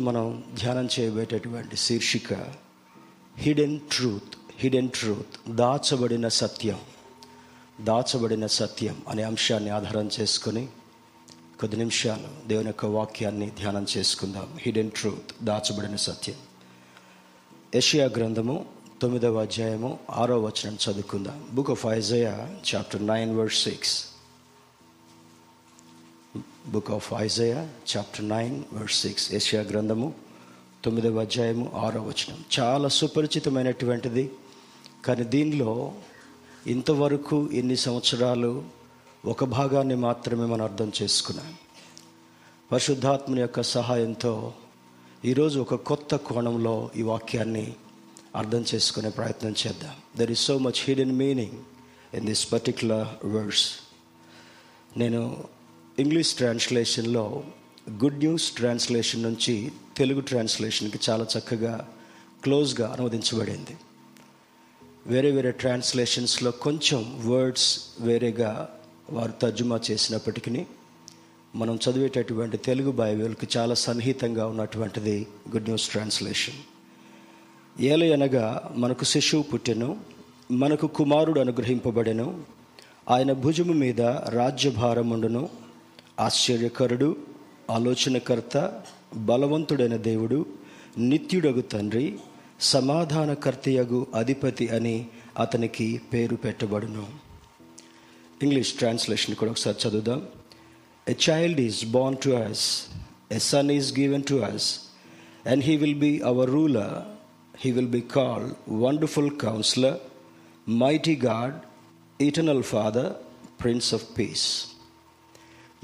మనం ధ్యానం చేయబేటటువంటి శీర్షిక హిడెన్ ట్రూత్ హిడెన్ ట్రూత్ దాచబడిన సత్యం దాచబడిన సత్యం అనే అంశాన్ని ఆధారం చేసుకొని కొద్ది నిమిషాలు దేవుని యొక్క వాక్యాన్ని ధ్యానం చేసుకుందాం. హిడెన్ ట్రూత్ దాచబడిన సత్యం. యషియా గ్రంథము తొమ్మిదవ అధ్యాయము ఆరో వచనం చదువుకుందాం. Book of Isaiah chapter nine word six book of Isaiah chapter nine verse six Asia గ్రంథము తొమ్మిదవ అధ్యాయము ఆరో వచనం. చాలా సుపరిచితమైనటువంటిది. కానీ దీనిలో ఇంతవరకు ఎన్ని సంవత్సరాలు ఒక భాగాన్ని మాత్రమే మనం అర్థం చేసుకున్నాం. పరిశుద్ధాత్మని యొక్క సహాయంతో ఈరోజు ఒక కొత్త కోణంలో ఈ వాక్యాన్ని అర్థం చేసుకునే ప్రయత్నం చేద్దాం. There is so much hidden meaning in this particular words నేను ఇంగ్లీష్ ట్రాన్స్లేషన్లో గుడ్ న్యూస్ ట్రాన్స్లేషన్ నుంచి తెలుగు ట్రాన్స్లేషన్కి చాలా చక్కగా క్లోజ్గా అనువదించబడింది. వేరే వేరే ట్రాన్స్లేషన్స్లో కొంచెం వర్డ్స్ వేరేగా వారు తర్జుమా చేసినప్పటికీ మనం చదివేటటువంటి తెలుగు బైబిల్కి చాలా సన్నిహితంగా ఉన్నటువంటిది గుడ్ న్యూస్ ట్రాన్స్లేషన్. ఏలయనగా మనకు శిశువు పుట్టెను మనకు కుమారుడు అనుగ్రహింపబడెను ఆయన భుజము మీద రాజ్యభారముండును ఆశ్చర్యకరుడు ఆలోచనకర్త బలవంతుడైన దేవుడు నిత్యుడగు తండ్రి సమాధానకర్తయగు అధిపతి అని అతనికి పేరు పెట్టబడును ఇంగ్లీష్ ట్రాన్స్లేషన్ కూడా ఒకసారి చదువుదాం a child is born to us a son is given to us and he will be our ruler he will be called wonderful counsellor mighty God eternal father prince of peace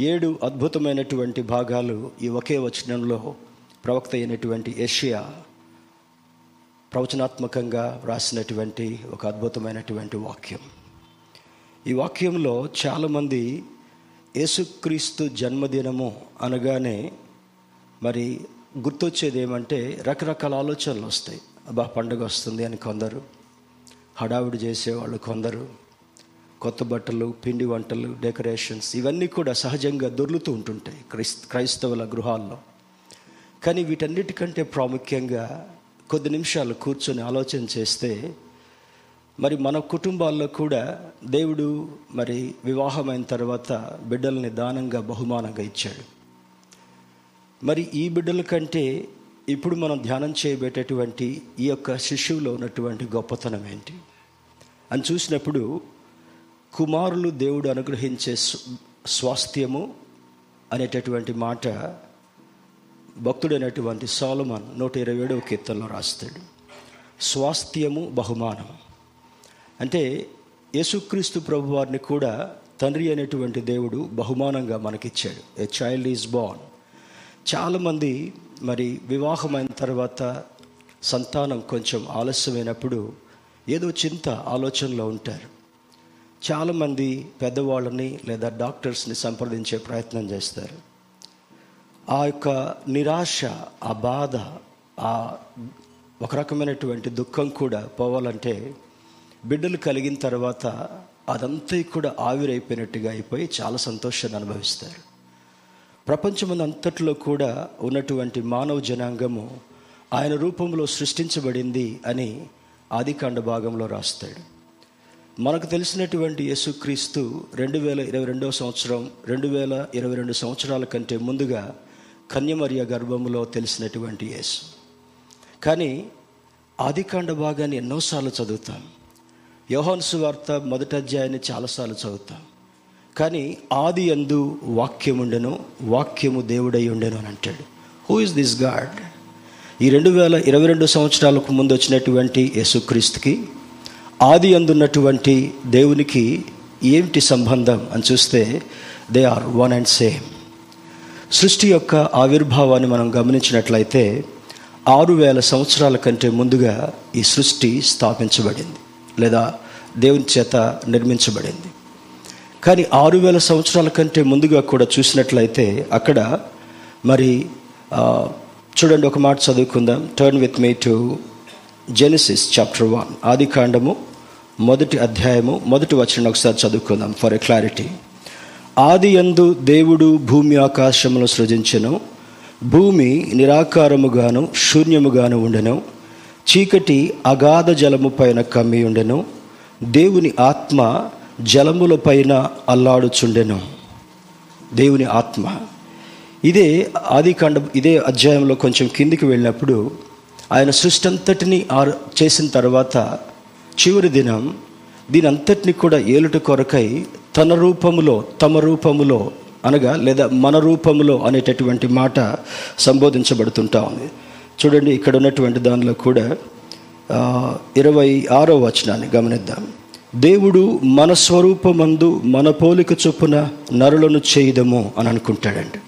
ఏడు అద్భుతమైనటువంటి భాగాలు ఈ ఒకే వచనంలో ప్రవక్త అయినటువంటి Asia ప్రవచనాత్మకంగా రాసినటువంటి ఒక అద్భుతమైనటువంటి వాక్యం. ఈ వాక్యంలో చాలామంది యేసుక్రీస్తు జన్మదినము అనగానే మరి గుర్తొచ్చేది ఏమంటే రకరకాల ఆలోచనలు వస్తాయి. అబ్బా పండుగ వస్తుంది అని కొందరు హడావిడి చేసేవాళ్ళు కొందరు కొత్త బట్టలు పిండి వంటలు డెకరేషన్స్ ఇవన్నీ కూడా సహజంగా దొర్లుతూ ఉంటుంటాయి క్రైస్ క్రైస్తవుల గృహాల్లో. కానీ వీటన్నిటికంటే ప్రాముఖ్యంగా కొద్ది నిమిషాలు కూర్చొని ఆలోచన చేస్తే మరి మన కుటుంబాల్లో కూడా దేవుడు మరి వివాహమైన తర్వాత బిడ్డల్ని దానంగా బహుమానంగా ఇచ్చాడు. మరి ఈ బిడ్డల కంటే ఇప్పుడు మనం ధ్యానం చేయబేటటువంటి ఈ యొక్క శిశువులో ఉన్నటువంటి గొప్పతనం ఏంటి? అని చూసినప్పుడు కుమారులు దేవుడు అనుగ్రహించే స్వాస్థ్యము అనేటటువంటి మాట భక్తుడైనటువంటి సాలమన్ నూట ఇరవై ఏడవ కీర్తనలో రాస్తాడు. స్వాస్థ్యము బహుమానం. అంటే యేసుక్రీస్తు ప్రభు వారిని కూడా తండ్రి అనేటువంటి దేవుడు బహుమానంగా మనకిచ్చాడు. A child is born. చాలామంది మరి వివాహమైన తర్వాత సంతానం కొంచెం ఆలస్యమైనప్పుడు ఏదో చింత ఆలోచనలో ఉంటారు. చాలామంది పెద్దవాళ్ళని లేదా డాక్టర్స్ని సంప్రదించే ప్రయత్నం చేస్తారు. ఆ యొక్క నిరాశ ఆ బాధ ఆ ఒక రకమైనటువంటి దుఃఖం కూడా పోవాలంటే బిడ్డలు కలిగిన తర్వాత అదంతా కూడా ఆవిరైపోయినట్టుగా అయిపోయి చాలా సంతోషాన్ని అనుభవిస్తారు. ప్రపంచం అంతట్లో కూడా ఉన్నటువంటి మానవ జనాంగము ఆయన రూపంలో సృష్టించబడింది అని ఆదికాండ భాగంలో రాస్తాడు. మనకు తెలిసినటువంటి యేసుక్రీస్తు రెండు వేల ఇరవై రెండవ సంవత్సరం రెండు వేల ఇరవై రెండు సంవత్సరాల కంటే ముందుగా కన్యమర్య గర్భంలో తెలిసినటువంటి యేసు. కానీ ఆదికాండ భాగాన్ని ఎన్నోసార్లు చదువుతాం. యోహాన్సు వార్త మొదటి అధ్యాయాన్ని చాలాసార్లు చదువుతాం. కానీ ఆది అందు వాక్యముండెను వాక్యము దేవుడై ఉండెను అని అంటాడు. హూ ఇస్ దిస్ గాడ్ ఈ రెండు వేల ఇరవై రెండు సంవత్సరాలకు ముందు వచ్చినటువంటి యేసుక్రీస్తుకి ఆది అందున్నటువంటి దేవునికి ఏమిటి సంబంధం అని చూస్తే they are one and same సృష్టి యొక్క ఆవిర్భావాన్ని మనం గమనించినట్లయితే ఆరు వేల సంవత్సరాల కంటే ముందుగా ఈ సృష్టి స్థాపించబడింది లేదా దేవుని చేత నిర్మించబడింది. కానీ ఆరు వేల సంవత్సరాల కంటే ముందుగా కూడా చూసినట్లయితే అక్కడ మరి చూడండి ఒక మాట చదువుకుందాం. Turn with me to Genesis chapter one ఆది కాండము మొదటి అధ్యాయము మొదటి వచనం ఒకసారి చదువుకుందాం ఫర్ ఎ క్లారిటీ ఆది యందు దేవుడు భూమి ఆకాశమును సృజించెను. భూమి నిరాకారముగాను శూన్యముగాను ఉండెను. చీకటి అగాధ జలము పైన కమ్మి ఉండెను. దేవుని ఆత్మ జలముల పైన అల్లాడుచుండెను. దేవుని ఆత్మ. ఇదే ఆదికాండ ఇదే అధ్యాయంలో కొంచెం కిందికి వెళ్ళినప్పుడు ఆయన సృష్టి అంతటిని చేసిన తర్వాత చివరి దినం దీని అంతటిని కూడా ఏలుట కొరకై తన రూపములో తమ రూపములో అనగా లేదా మన రూపములో అనేటటువంటి మాట సంబోధించబడుతుంటా ఉంది. చూడండి ఇక్కడ ఉన్నటువంటి దానిలో కూడా ఇరవై ఆరో వచనాన్ని గమనిద్దాం. దేవుడు మన స్వరూపమందు మన పోలిక చొప్పున నరులను చేయదము అని అనుకుంటాడండి.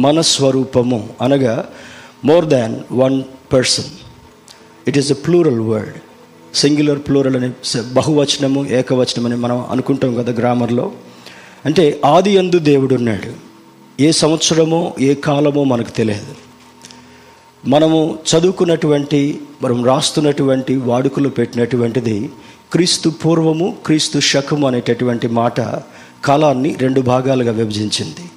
మన స్వరూపము అనగా more than one person it is a plural word singular plural అనే బహువచనము ఏకవచనం అని మనం అనుకుంటాం కదా గ్రామర్లో. అంటే ఆది అందు దేవుడు ఉన్నాడు. ఏ సంవత్సరమో ఏ కాలమో మనకు తెలియదు. మనము చదువుకున్నటువంటి మనం రాస్తున్నటువంటి వాడుకలు పెట్టినటువంటిది క్రీస్తు పూర్వము క్రీస్తు శకము అనేటటువంటి మాట కాలాన్ని రెండు భాగాలుగా విభజించింది.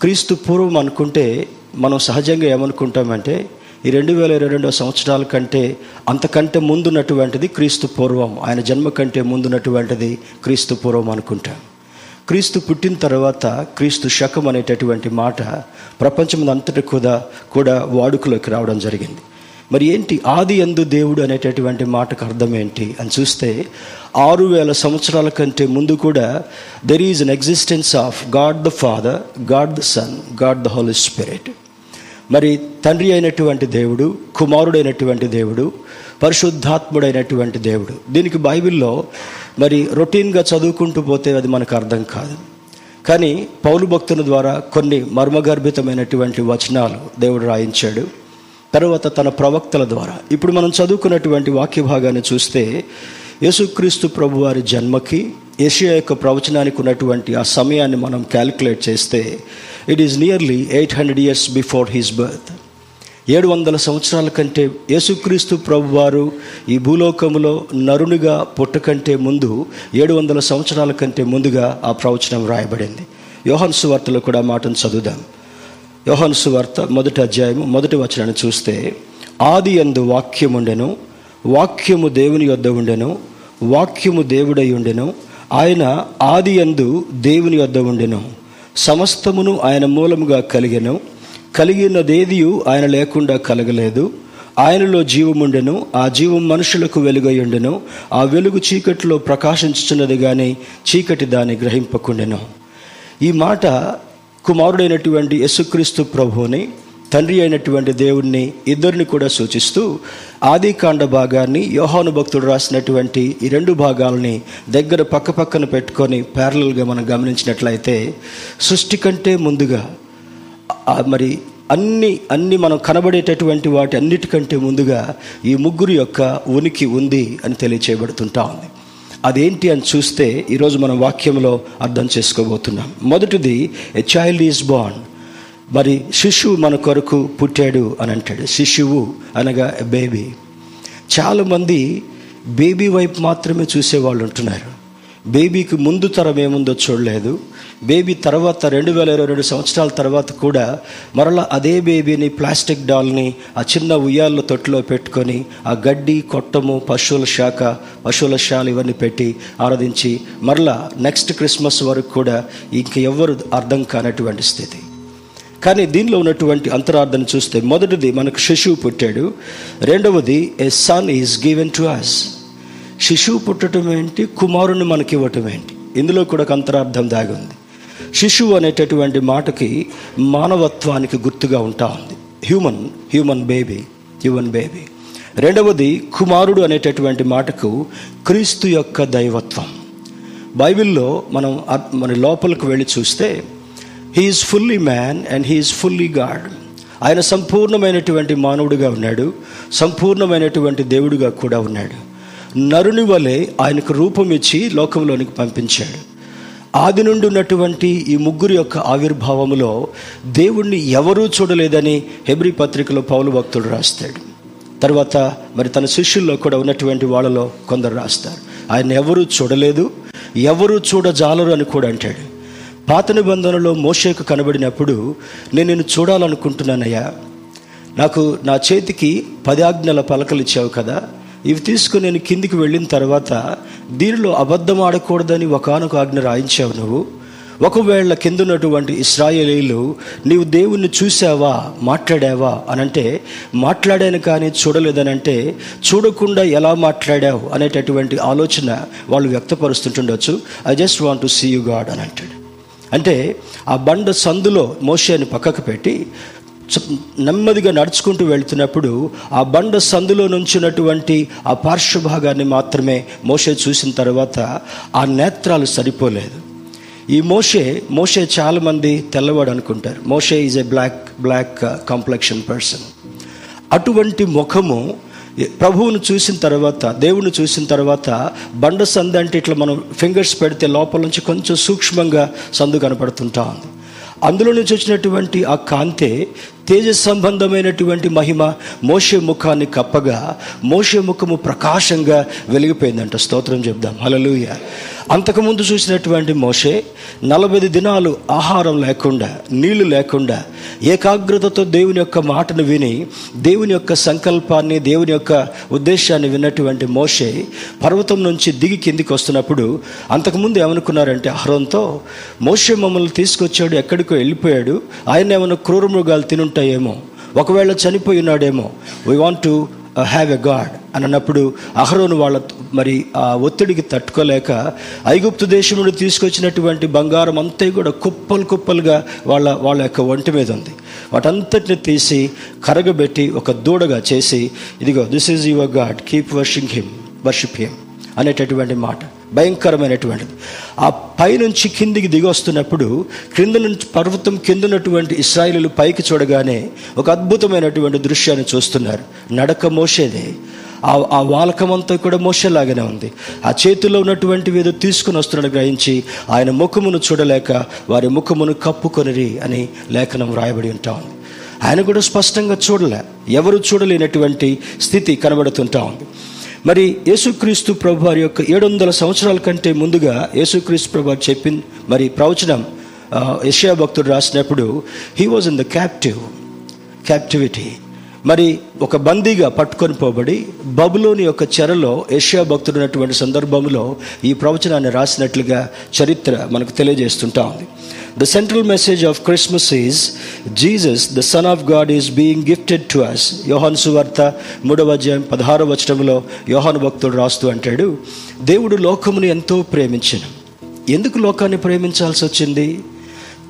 క్రీస్తు పూర్వం అనుకుంటే మనం సహజంగా ఏమనుకుంటామంటే ఈ రెండు వేల ఇరవై రెండవ సంవత్సరాల కంటే అంతకంటే ముందున్నటువంటిది క్రీస్తు పూర్వం. ఆయన జన్మ కంటే ముందున్నటువంటిది క్రీస్తు పూర్వం అనుకుంటాం. క్రీస్తు పుట్టిన తర్వాత క్రీస్తు శకం అనేటటువంటి మాట ప్రపంచం అంతటి కూడా కూడా వాడుకలోకి రావడం జరిగింది. మరి ఏంటి ఆది ఎందు దేవుడు అనేటటువంటి మాటకు అర్థం ఏంటి అని చూస్తే ఆరు వేల సంవత్సరాల కంటే ముందు కూడా there is an existence of God the father God the son God the holy spirit మరి తండ్రి అయినటువంటి దేవుడు కుమారుడైనటువంటి దేవుడు పరిశుద్ధాత్ముడైనటువంటి దేవుడు. దీనికి బైబిల్లో మరి రొటీన్గా చదువుకుంటూ పోతే అది మనకు అర్థం కాదు. కానీ పౌలు భక్తుల ద్వారా కొన్ని మర్మగర్భితమైనటువంటి వచనాలు దేవుడు రాయించాడు. తర్వాత తన ప్రవక్తల ద్వారా. ఇప్పుడు మనం చదువుకున్నటువంటి వాక్య భాగాన్ని చూస్తే యేసుక్రీస్తు ప్రభు వారి జన్మకి ఏషియా యొక్క ప్రవచనానికి ఉన్నటువంటి ఆ సమయాన్ని మనం క్యాలిక్యులేట్ చేస్తే it is nearly eight hundred years before his birth ఏడు వందల సంవత్సరాల కంటే యేసుక్రీస్తు ప్రభువారు ఈ భూలోకములో నరునిగా పుట్టకంటే ముందు ఏడు వందల సంవత్సరాల కంటే ముందుగా ఆ ప్రవచనం రాయబడింది. యోహన్ సువార్తలో కూడా మాటను చదువుదాం. యోహన్ సువార్త మొదటి అధ్యాయము మొదటి వచనాన్ని చూస్తే ఆది అందు వాక్యముండెను వాక్యము దేవుని యొద్ద ఉండెను వాక్యము దేవుడై ఉండెను ఆయన ఆది అందు దేవుని యొద్ద ఉండెను. సమస్తమును ఆయన మూలముగా కలిగెను. కలిగినదేది ఆయన లేకుండా కలగలేదు. ఆయనలో జీవముండెను. ఆ జీవం మనుషులకు వెలుగయుండెను ఆ వెలుగు చీకటిలో ప్రకాశించుచున్నది కానీ చీకటి దాన్ని గ్రహింపకుండెను. ఈ మాట కుమారుడైనటువంటి యేసుక్రీస్తు ప్రభువుని తండ్రి అయినటువంటి దేవుణ్ణి ఇద్దరిని కూడా సూచిస్తూ ఆదికాండ భాగాన్ని యోహాను భక్తుడు రాసినటువంటి ఈ రెండు భాగాలని దగ్గర పక్క పక్కన పెట్టుకొని ప్యారలల్గా మనం గమనించినట్లయితే సృష్టి కంటే ముందుగా మరి అన్ని అన్ని మనం కనబడేటటువంటి వాటి అన్నిటికంటే ముందుగా ఈ ముగ్గురు యొక్క ఉనికి ఉంది అని తెలియచేయబడుతుంటా ఉంది. అదేంటి అని చూస్తే ఈరోజు మనం వాక్యంలో అర్థం చేసుకోబోతున్నాం. మొదటిది ఎ చైల్డ్ ఈజ్ బాండ్ మరి శిశువు మన కొరకు పుట్టాడు అని అంటాడు. శిశువు అనగా బేబీ చాలామంది బేబీ వైపు మాత్రమే చూసేవాళ్ళు ఉంటున్నారు. బేబీకి ముందు తరం ఏముందో చూడలేదు. బేబీ తర్వాత రెండు వేల ఇరవై రెండు సంవత్సరాల తర్వాత కూడా మరలా అదే బేబీని ప్లాస్టిక్ డాల్ని ఆ చిన్న ఉయ్యాల తొట్టులో పెట్టుకొని ఆ గడ్డి కొట్టము పశువుల శాఖ పశువుల శాలు ఇవన్నీ పెట్టి ఆరాధించి మరలా నెక్స్ట్ క్రిస్మస్ వరకు కూడా ఇంక ఎవ్వరు అర్థం కానటువంటి స్థితి. కానీ దీనిలో ఉన్నటువంటి అంతరార్థం చూస్తే మొదటిది మనకు శిశువు పుట్టాడు. రెండవది a son is given to us శిశువు పుట్టడం ఏంటి? కుమారుని మనకి ఇవ్వటం ఏంటి? ఇందులో కూడా ఒక అంతరార్థం దాగి ఉంది. శిశువు అనేటటువంటి మాటకి మానవత్వానికి గుర్తుగా ఉంటా ఉంది. Human human baby human baby రెండవది కుమారుడు అనేటటువంటి మాటకు క్రీస్తు యొక్క దైవత్వం. బైబిల్లో మనం మన లోపలికి వెళ్ళి చూస్తే he is fully man and he is fully God ఆయన సంపూర్ణమైనటువంటి మానవుడిగా ఉన్నాడు సంపూర్ణమైనటువంటి దేవుడిగా కూడా ఉన్నాడు. నరుని వలె ఆయనకు రూపం ఇచ్చి లోకంలోనికి పంపించాడు. ఆది నుండి ఉన్నటువంటి ఈ ముగ్గురు యొక్క ఆవిర్భావములో దేవుణ్ణి ఎవరూ చూడలేదని హెబ్రి పత్రికలో పౌలు భక్తుడు రాస్తాడు. తర్వాత మరి తన శిష్యుల్లో కూడా ఉన్నటువంటి వాళ్ళలో కొందరు రాస్తారు. ఆయన ఎవరూ చూడలేదు ఎవరు చూడజాలరు అని కూడా అంటాడు. పాత నిబంధనలో మోషేకు కనబడినప్పుడు నేను నిన్ను చూడాలనుకుంటున్నానయ్యా. నాకు నా చేతికి పది ఆజ్ఞల పలకలు ఇచ్చావు కదా. ఇవి తీసుకుని నేను కిందికి వెళ్ళిన తర్వాత దీనిలో అబద్ధం ఆడకూడదని ఒకనొక ఆజ్ఞ రాయించావు నువ్వు. ఒకవేళ కిందున్నటువంటి ఇస్రాయేలీలు నీవు దేవుణ్ణి చూసావా మాట్లాడావా అనంటే మాట్లాడాను కానీ చూడలేదని అంటే చూడకుండా ఎలా మాట్లాడావు అనేటటువంటి ఆలోచన వాళ్ళు వ్యక్తపరుస్తుంటుండొచ్చు. I just want to see you God అని అంటాడు. అంటే ఆ బండ సందులో మోషేని పక్కకు పెట్టి నెమ్మదిగా నడుచుకుంటూ వెళ్తున్నప్పుడు ఆ బండ సందులో నుంచినటువంటి ఆ పార్శ్వభాగాన్ని మాత్రమే మోషే చూసిన తర్వాత ఆ నేత్రాలు సరిపోలేదు. ఈ మోషే మోషే చాలామంది తెల్లవాడు అనుకుంటారు. మోషే is a black black complexion person. అటువంటి ముఖము ప్రభువును చూసిన తర్వాత దేవుని చూసిన తర్వాత బండ సందు అంటే ఇట్లా మనం ఫింగర్స్ పెడితే లోపల నుంచి కొంచెం సూక్ష్మంగా సందు కనపడుతుంటా ఉంది. అందులో నుంచి వచ్చినటువంటి ఆ కాంతే తేజ సంబంధమైనటువంటి మహిమ మోషే ముఖాన్ని కప్పగా మోషే ముఖము ప్రకాశంగా వెలిగిపోయిందంట. స్తోత్రం చెప్దాం. హలలుయ అంతకుముందు చూసినటువంటి మోషే నలభై దినాలు ఆహారం లేకుండా నీళ్ళు లేకుండా ఏకాగ్రతతో దేవుని యొక్క మాటను విని దేవుని యొక్క సంకల్పాన్ని దేవుని యొక్క ఉద్దేశాన్ని విన్నటువంటి మోషే పర్వతం నుంచి దిగి కిందికి వస్తున్నప్పుడు అంతకుముందు ఏమనుకున్నారంటే అహరంతో మోషే మమ్మల్ని తీసుకొచ్చాడు ఎక్కడికో వెళ్ళిపోయాడు ఆయన ఏమైనా క్రూరమృగాలు తిను తినుంటాయేమో ఒకవేళ చనిపోయి ఉన్నాడేమో. We want to have a God అని అన్నప్పుడు అహరోను వాళ్ళ మరి ఆ ఒత్తిడికి తట్టుకోలేక ఐగుప్తు దేశం నుండి తీసుకొచ్చినటువంటి బంగారం అంతా కూడా కుప్పలు కుప్పలుగా వాళ్ళ వాళ్ళ యొక్క ఒంటి మీద ఉంది. వాటంతటిని తీసి కరగబెట్టి ఒక దూడగా చేసి ఇదిగో this is your God keep worshipping him worship him అనేటటువంటి మాట. భయంకరమైనటువంటిది. ఆ పైనుంచి కిందికి దిగి వస్తున్నప్పుడు క్రింద నుంచి పర్వతం కిందనటువంటి ఇస్రాయిలు పైకి చూడగానే ఒక అద్భుతమైనటువంటి దృశ్యాన్ని చూస్తున్నారు. నడక మోసేదే. ఆ ఆ వాలకమంతా కూడా మోసేలాగానే ఉంది. ఆ చేతిలో ఉన్నటువంటివి ఏదో తీసుకుని వస్తున్నాడు గ్రహించి ఆయన ముఖమును చూడలేక వారి ముఖమును కప్పుకొనిరి అని లేఖనం వ్రాయబడి ఉంటా ఉంది. ఆయన కూడా స్పష్టంగా చూడలే. ఎవరు చూడలేనటువంటి స్థితి కనబడుతుంటా ఉంది. మరి యేసుక్రీస్తు ప్రభు వారి యొక్క ఏడు వందల సంవత్సరాల కంటే ముందుగా యేసుక్రీస్తు ప్రభు వారు చెప్పింది మరి ప్రవచనం యశయా భక్తుడు రాసినప్పుడు he was in the captive captivity మరి ఒక బందీగా పట్టుకొని పోబడి బబులోని యొక్క చెరలో ఏషియా భక్తుడున్నటువంటి సందర్భంలో ఈ ప్రవచనాన్ని రాసినట్లుగా చరిత్ర మనకు తెలియజేస్తుంటా ఉంది. The central message of Christmas is Jesus the son of God is being gifted to us యోహాన్ సువార్త మూడవ అధ్యాయం పదహారవ వచనంలో యోహాను భక్తుడు రాస్తూ అంటాడు దేవుడు లోకమును ఎంతో ప్రేమించను. ఎందుకు లోకాన్ని ప్రేమించాల్సి వచ్చింది?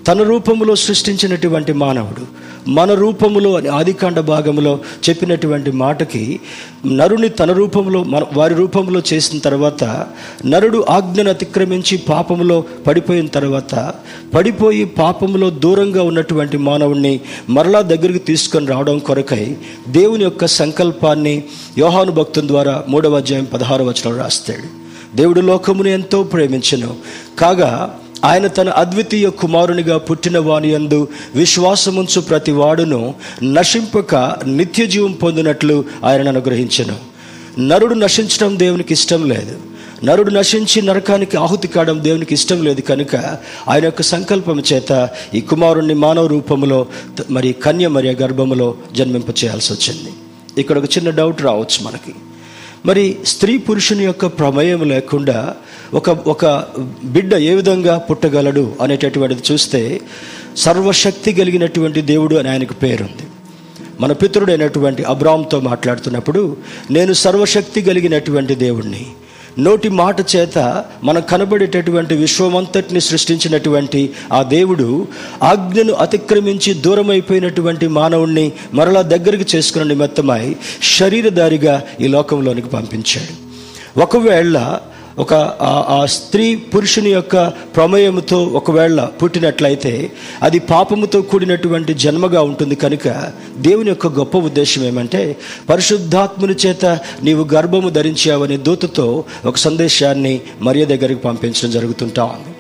తన రూపములో సృష్టించినటువంటి మానవుడు మన రూపములో అని ఆదికాండ భాగంలో చెప్పినటువంటి మాటకి నరుని తన రూపంలో మన వారి రూపంలో చేసిన తర్వాత నరుడు ఆజ్ఞను అతిక్రమించి పాపములో పడిపోయిన తర్వాత పడిపోయి పాపములో దూరంగా ఉన్నటువంటి మానవుణ్ణి మరలా దగ్గరికి తీసుకొని రావడం కొరకై దేవుని యొక్క సంకల్పాన్ని యోహాను భక్తుని ద్వారా మూడవ అధ్యాయం పదహారు వచనం రాస్తాడు. దేవుడు లోకమును ఎంతో ప్రేమించను. కాగా ఆయన తన అద్వితీయ కుమారునిగా పుట్టిన వాని యందు విశ్వాసముంచు ప్రతి వాడును నశింపక నిత్య జీవం పొందినట్లు ఆయన అనుగ్రహించను. నరుడు నశించడం దేవునికి ఇష్టం లేదు. నరుడు నశించి నరకానికి ఆహుతి కావడం దేవునికి ఇష్టం లేదు కనుక ఆయన యొక్క సంకల్పం చేత ఈ కుమారుణ్ణి మానవ రూపంలో మరి కన్య మరియ గర్భములో జన్మింప చేయాల్సి వచ్చింది ఇక్కడ ఒక చిన్న డౌట్ రావచ్చు మనకి. మరి స్త్రీ పురుషుని యొక్క ప్రమేయం లేకుండా ఒక ఒక బిడ్డ ఏ విధంగా పుట్టగలడు అనేటటువంటిది చూస్తే సర్వశక్తి కలిగినటువంటి దేవుడు అని ఆయనకు పేరుంది. మన పితరుడైనటువంటి అబ్రామ్తో మాట్లాడుతున్నప్పుడు నేను సర్వశక్తి కలిగినటువంటి దేవుణ్ణి. నోటి మాట చేత మనకు కనబడేటటువంటి విశ్వమంతటిని సృష్టించినటువంటి ఆ దేవుడు ఆజ్ఞను అతిక్రమించి దూరమైపోయినటువంటి మానవుణ్ణి మరలా దగ్గరికి చేసుకున్న నిమిత్తమై శరీరధారిగా ఈ లోకంలోనికి పంపించాడు. ఒకవేళ ఒక ఆ- స్త్రీ పురుషుని యొక్క ప్రమేయముతో ఒకవేళ పుట్టినట్లయితే అది పాపముతో కూడినటువంటి జన్మగా ఉంటుంది కనుక దేవుని యొక్క గొప్ప ఉద్దేశం ఏమంటే పరిశుద్ధాత్ముని చేత నీవు గర్భము ధరించావనే దూతతో ఒక సందేశాన్ని మరియ దగ్గరికి పంపించడం జరుగుతుంటా ఉంది.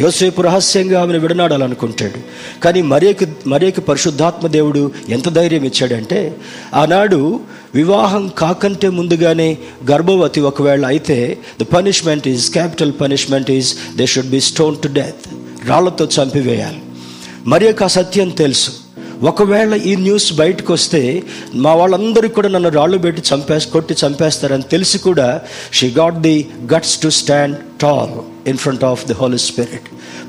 యోసేపు రహస్యంగా ఆమెను విడనాడాలనుకుంటాడు. కానీ మరేకి మరేకి పరిశుద్ధాత్మ దేవుడు ఎంత ధైర్యం ఇచ్చాడంటే ఆనాడు వివాహం కాకంటే ముందుగానే గర్భవతి ఒకవేళ అయితే the punishment is capital punishment is they should be stone to death రాళ్ళతో చంపివేయాలి. మరి యొక్క సత్యం తెలుసు. ఒకవేళ ఈ న్యూస్ బయటకు వస్తే మా వాళ్ళందరూ కూడా నన్ను రాళ్ళు పెట్టి చంపేసి కొట్టి చంపేస్తారని తెలిసి కూడా she got the guts to stand tall in front of the holy spirit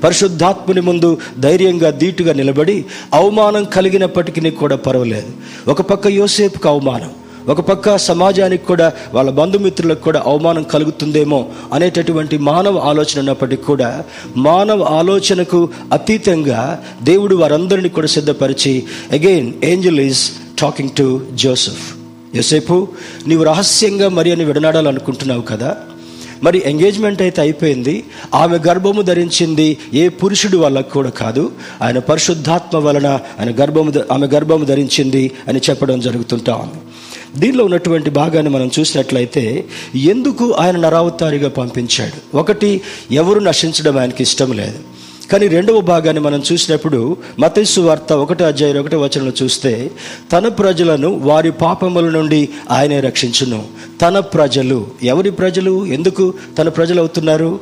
పరిశుద్ధాత్ముని ముందు ధైర్యంగా ధీటుగా నిలబడి అవమానం కలిగినప్పటికీ కూడా పర్వాలేదు. ఒక పక్క యోసేపుకి అవమానం ఒక పక్క సమాజానికి కూడా వాళ్ళ బంధుమిత్రులకు కూడా అవమానం కలుగుతుందేమో అనేటటువంటి మానవ ఆలోచన ఉన్నప్పటికీ కూడా మానవ ఆలోచనకు అతీతంగా దేవుడు వారందరినీ కూడా సిద్ధపరిచి again angel is talking to Joseph యోసేపు నీవు రహస్యంగా మరి అని విడనాడాలనుకుంటున్నావు కదా? మరి ఎంగేజ్మెంట్ అయితే అయిపోయింది. ఆమె గర్భము ధరించింది ఏ పురుషుడు వల్ల కూడా కాదు. ఆయన పరిశుద్ధాత్మ వలన ఆయన గర్భము ఆమె గర్భము ధరించింది అని చెప్పడం జరుగుతుంటా ఉంది. దీనిలో ఉన్నటువంటి భాగాన్ని మనం చూసినట్లయితే ఎందుకు ఆయన నరావతారిగా పంపించాడు? ఒకటి ఎవరు నశించడం ఆయనకి ఇష్టం లేదు. కానీ రెండవ భాగాన్ని మనం చూసినప్పుడు మతస్సు వార్త ఒకటి అధ్యాయం ఒకటి వచనంలో చూస్తే తన ప్రజలను వారి పాపముల నుండి ఆయనే రక్షించును. తన ప్రజలు. ఎవరి ప్రజలు? ఎందుకు తన ప్రజలు అవుతున్నారు?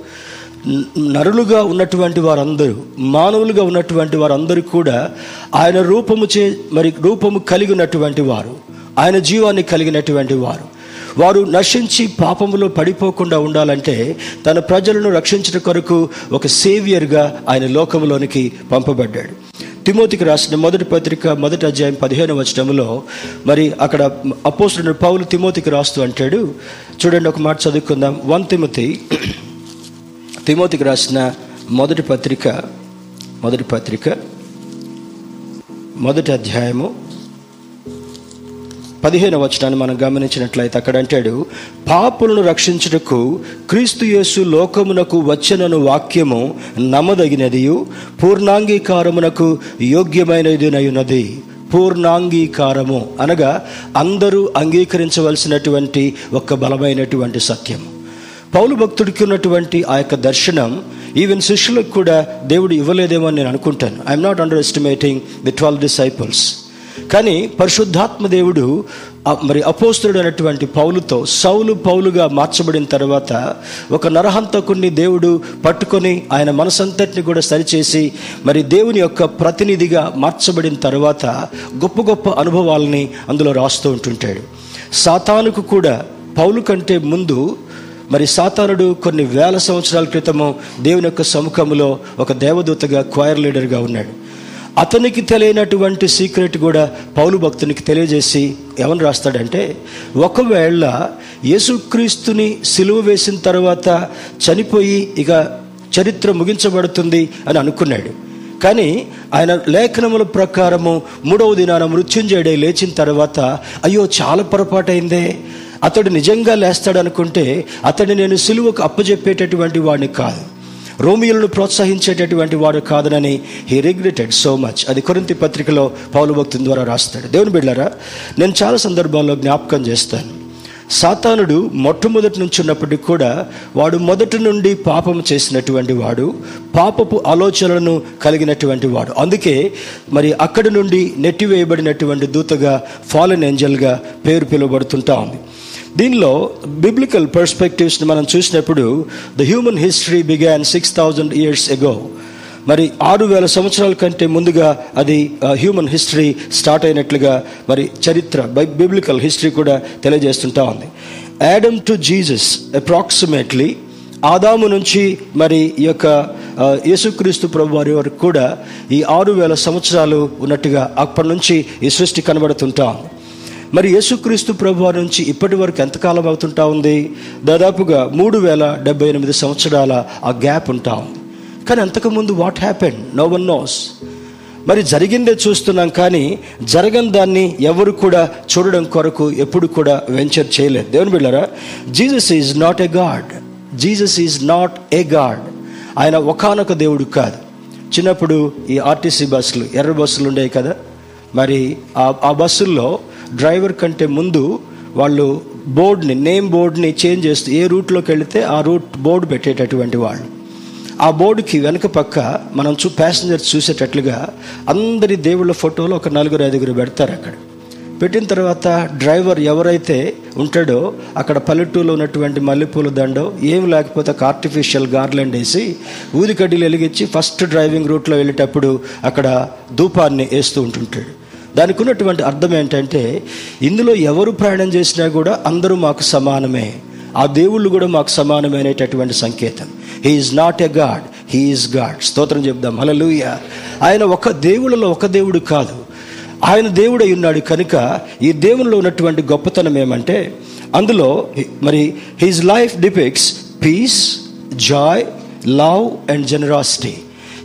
నరులుగా ఉన్నటువంటి వారందరూ మానవులుగా ఉన్నటువంటి వారందరూ కూడా ఆయన రూపము చే మరి రూపము కలిగి ఉన్నటువంటి వారు. ఆయన జీవాన్ని కలిగినటువంటి వారు. వారు నశించి పాపములో పడిపోకుండా ఉండాలంటే తన ప్రజలను రక్షించడం కొరకు ఒక సేవియర్గా ఆయన లోకంలోనికి పంపబడ్డాడు. తిమోతికి రాసిన మొదటి పత్రిక మొదటి అధ్యాయం పదిహేను వచనంలో మరి అక్కడ అపోసుడు పౌలు తిమోతికి రాస్తూ అంటాడు. చూడండి ఒక మాట చదువుకుందాం. వన్ తిమోతి తిమోతికి రాసిన మొదటి పత్రిక మొదటి పత్రిక మొదటి అధ్యాయము పదిహేను వచనాన్ని మనం గమనించినట్లయితే అక్కడ అంటాడు పాపులను రక్షించుటకు క్రీస్తు యేసు లోకమునకు వచ్చనను వాక్యము నమ్మదగినదియు పూర్ణాంగీకారమునకు యోగ్యమైనదినయున్నది. పూర్ణాంగీకారము అనగా అందరూ అంగీకరించవలసినటువంటి ఒక బలమైనటువంటి సత్యం. పౌలు భక్తుడికి ఉన్నటువంటి ఆ యొక్క దర్శనం ఈవెన్ శిష్యులకు కూడా దేవుడు ఇవ్వలేదేమో అని నేను అనుకుంటాను. I'm not underestimating the twelve disciples కానీ పరిశుద్ధాత్మ దేవుడు మరి అపోస్తుడు అనేటువంటి పౌలుతో సౌలు పౌలుగా మార్చబడిన తర్వాత ఒక నరహంతకుణ్ణి దేవుడు పట్టుకొని ఆయన మనసంతటిని కూడా సరిచేసి మరి దేవుని యొక్క ప్రతినిధిగా మార్చబడిన తర్వాత గొప్ప గొప్ప అనుభవాలని అందులో రాస్తూ ఉంటుంటాడు. సాతానుకు కూడా పౌలు కంటే ముందు మరి సాతానుడు కొన్ని వేల సంవత్సరాల క్రితము దేవుని యొక్క సముఖములో ఒక దేవదూతగా క్వైర్ లీడర్గా ఉన్నాడు. అతనికి తెలియనటువంటి సీక్రెట్ కూడా పౌలు భక్తునికి తెలియజేసి ఏమని రాస్తాడంటే ఒకవేళ యేసుక్రీస్తుని సిలువ వేసిన తర్వాత చనిపోయి ఇక చరిత్ర ముగించబడుతుంది అని అనుకున్నాడు. కానీ ఆయన లేఖనముల ప్రకారము మూడవ దినాన మృత్యుంజయుడే లేచిన తర్వాత అయ్యో చాలా పొరపాటైందే. అతడు నిజంగా లేస్తాడనుకుంటే అతడిని నేను సిలువకు అప్పజెప్పేటటువంటి వాడిని కాదు. రోమియోలను ప్రోత్సహించేటటువంటి వాడు కాదనని హీ రిగ్రెటెడ్ సో మచ్ అది కొరింతి పత్రికలో పౌలు భక్తుని ద్వారా రాస్తాడు. దేవుని బిడ్డారా నేను చాలా సందర్భాల్లో జ్ఞాపకం చేస్తాను. సాతానుడు మొట్టమొదటి నుంచి ఉన్నప్పటికీ కూడా వాడు మొదటి నుండి పాపం చేసినటువంటి వాడు పాపపు ఆలోచనలను కలిగినటువంటి వాడు. అందుకే మరి అక్కడి నుండి నెట్టివేయబడినటువంటి దూతగా ఫాలెన్ ఏంజల్గా పేరు పిలువబడుతుంటా ఉంది. దీనిలో బిబ్లికల్ పర్స్పెక్టివ్స్ని మనం చూసినప్పుడు the human history began six thousand years ago మరి ఆరు వేల సంవత్సరాల కంటే ముందుగా అది హ్యూమన్ హిస్టరీ స్టార్ట్ అయినట్లుగా మరి చరిత్ర బై బిబ్లికల్ హిస్టరీ కూడా తెలియజేస్తుంటా ఉంది. యాడమ్ టు జీసస్ అప్రాక్సిమేట్లీ ఆదాము నుంచి మరి ఈ యొక్క uh, యేసుక్రీస్తు ప్రభు వారి వరకు కూడా ఈ ఆరు వేల సంవత్సరాలు ఉన్నట్టుగా అప్పటి నుంచి ఈ సృష్టి కనబడుతుంటా ఉంది. మరి యేసుక్రీస్తు ప్రభు వారి నుంచి ఇప్పటి వరకు ఎంతకాలం అవుతుంటా ఉంది? దాదాపుగా మూడు వేల డెబ్బై ఎనిమిది సంవత్సరాల ఆ గ్యాప్ ఉంటా ఉంది. కానీ అంతకుముందు what happen no one knows మరి జరిగిందే చూస్తున్నాం కానీ జరగని దాన్ని ఎవరు కూడా చూడడం కొరకు ఎప్పుడు కూడా వెంచర్ చేయలేదు. దేవుని బిళ్ళరా Jesus is not a God Jesus is not a God ఆయన ఒకానొక దేవుడు కాదు. చిన్నప్పుడు ఈ ఆర్టీసీ బస్సులు ఎర్ర బస్సులు ఉండేవి కదా? మరి ఆ ఆ బస్సుల్లో డ్రైవర్ కంటే ముందు వాళ్ళు బోర్డ్ని నేమ్ బోర్డ్ని చేంజ్ చేస్తూ ఏ రూట్లోకి వెళితే ఆ రూట్ బోర్డు పెట్టేటటువంటి వాళ్ళు. ఆ బోర్డుకి వెనక పక్క మనం చూ ప్యాసింజర్స్ చూసేటట్లుగా అందరి దేవుళ్ళ ఫోటోలు ఒక నలుగురు ఐదుగురు పెడతారు అక్కడ. పెట్టిన తర్వాత డ్రైవర్ ఎవరైతే ఉంటాడో అక్కడ పల్లెటూరులో ఉన్నటువంటి మల్లెపూల దండో ఏం లేకపోతే ఒక ఆర్టిఫిషియల్ గార్లెండ్ వేసి ఊది కడ్డీలు వెలిగించి ఫస్ట్ డ్రైవింగ్ రూట్లో వెళ్ళేటప్పుడు అక్కడ ధూపాన్ని వేస్తూ ఉంటుంటాడు. దానికి ఉన్నటువంటి అర్థం ఏంటంటే ఇందులో ఎవరు ప్రయాణం చేసినా కూడా అందరూ మాకు సమానమే. ఆ దేవుళ్ళు కూడా మాకు సమానమే అనేటటువంటి సంకేతం. He is not a God he is God స్తోత్రం చెప్దాం. హలలుయ ఆయన ఒక దేవుళ్ళలో ఒక దేవుడు కాదు. ఆయన దేవుడై ఉన్నాడు కనుక ఈ దేవునిలో ఉన్నటువంటి గొప్పతనం ఏమంటే అందులో మరి his life depicts peace joy love and generosity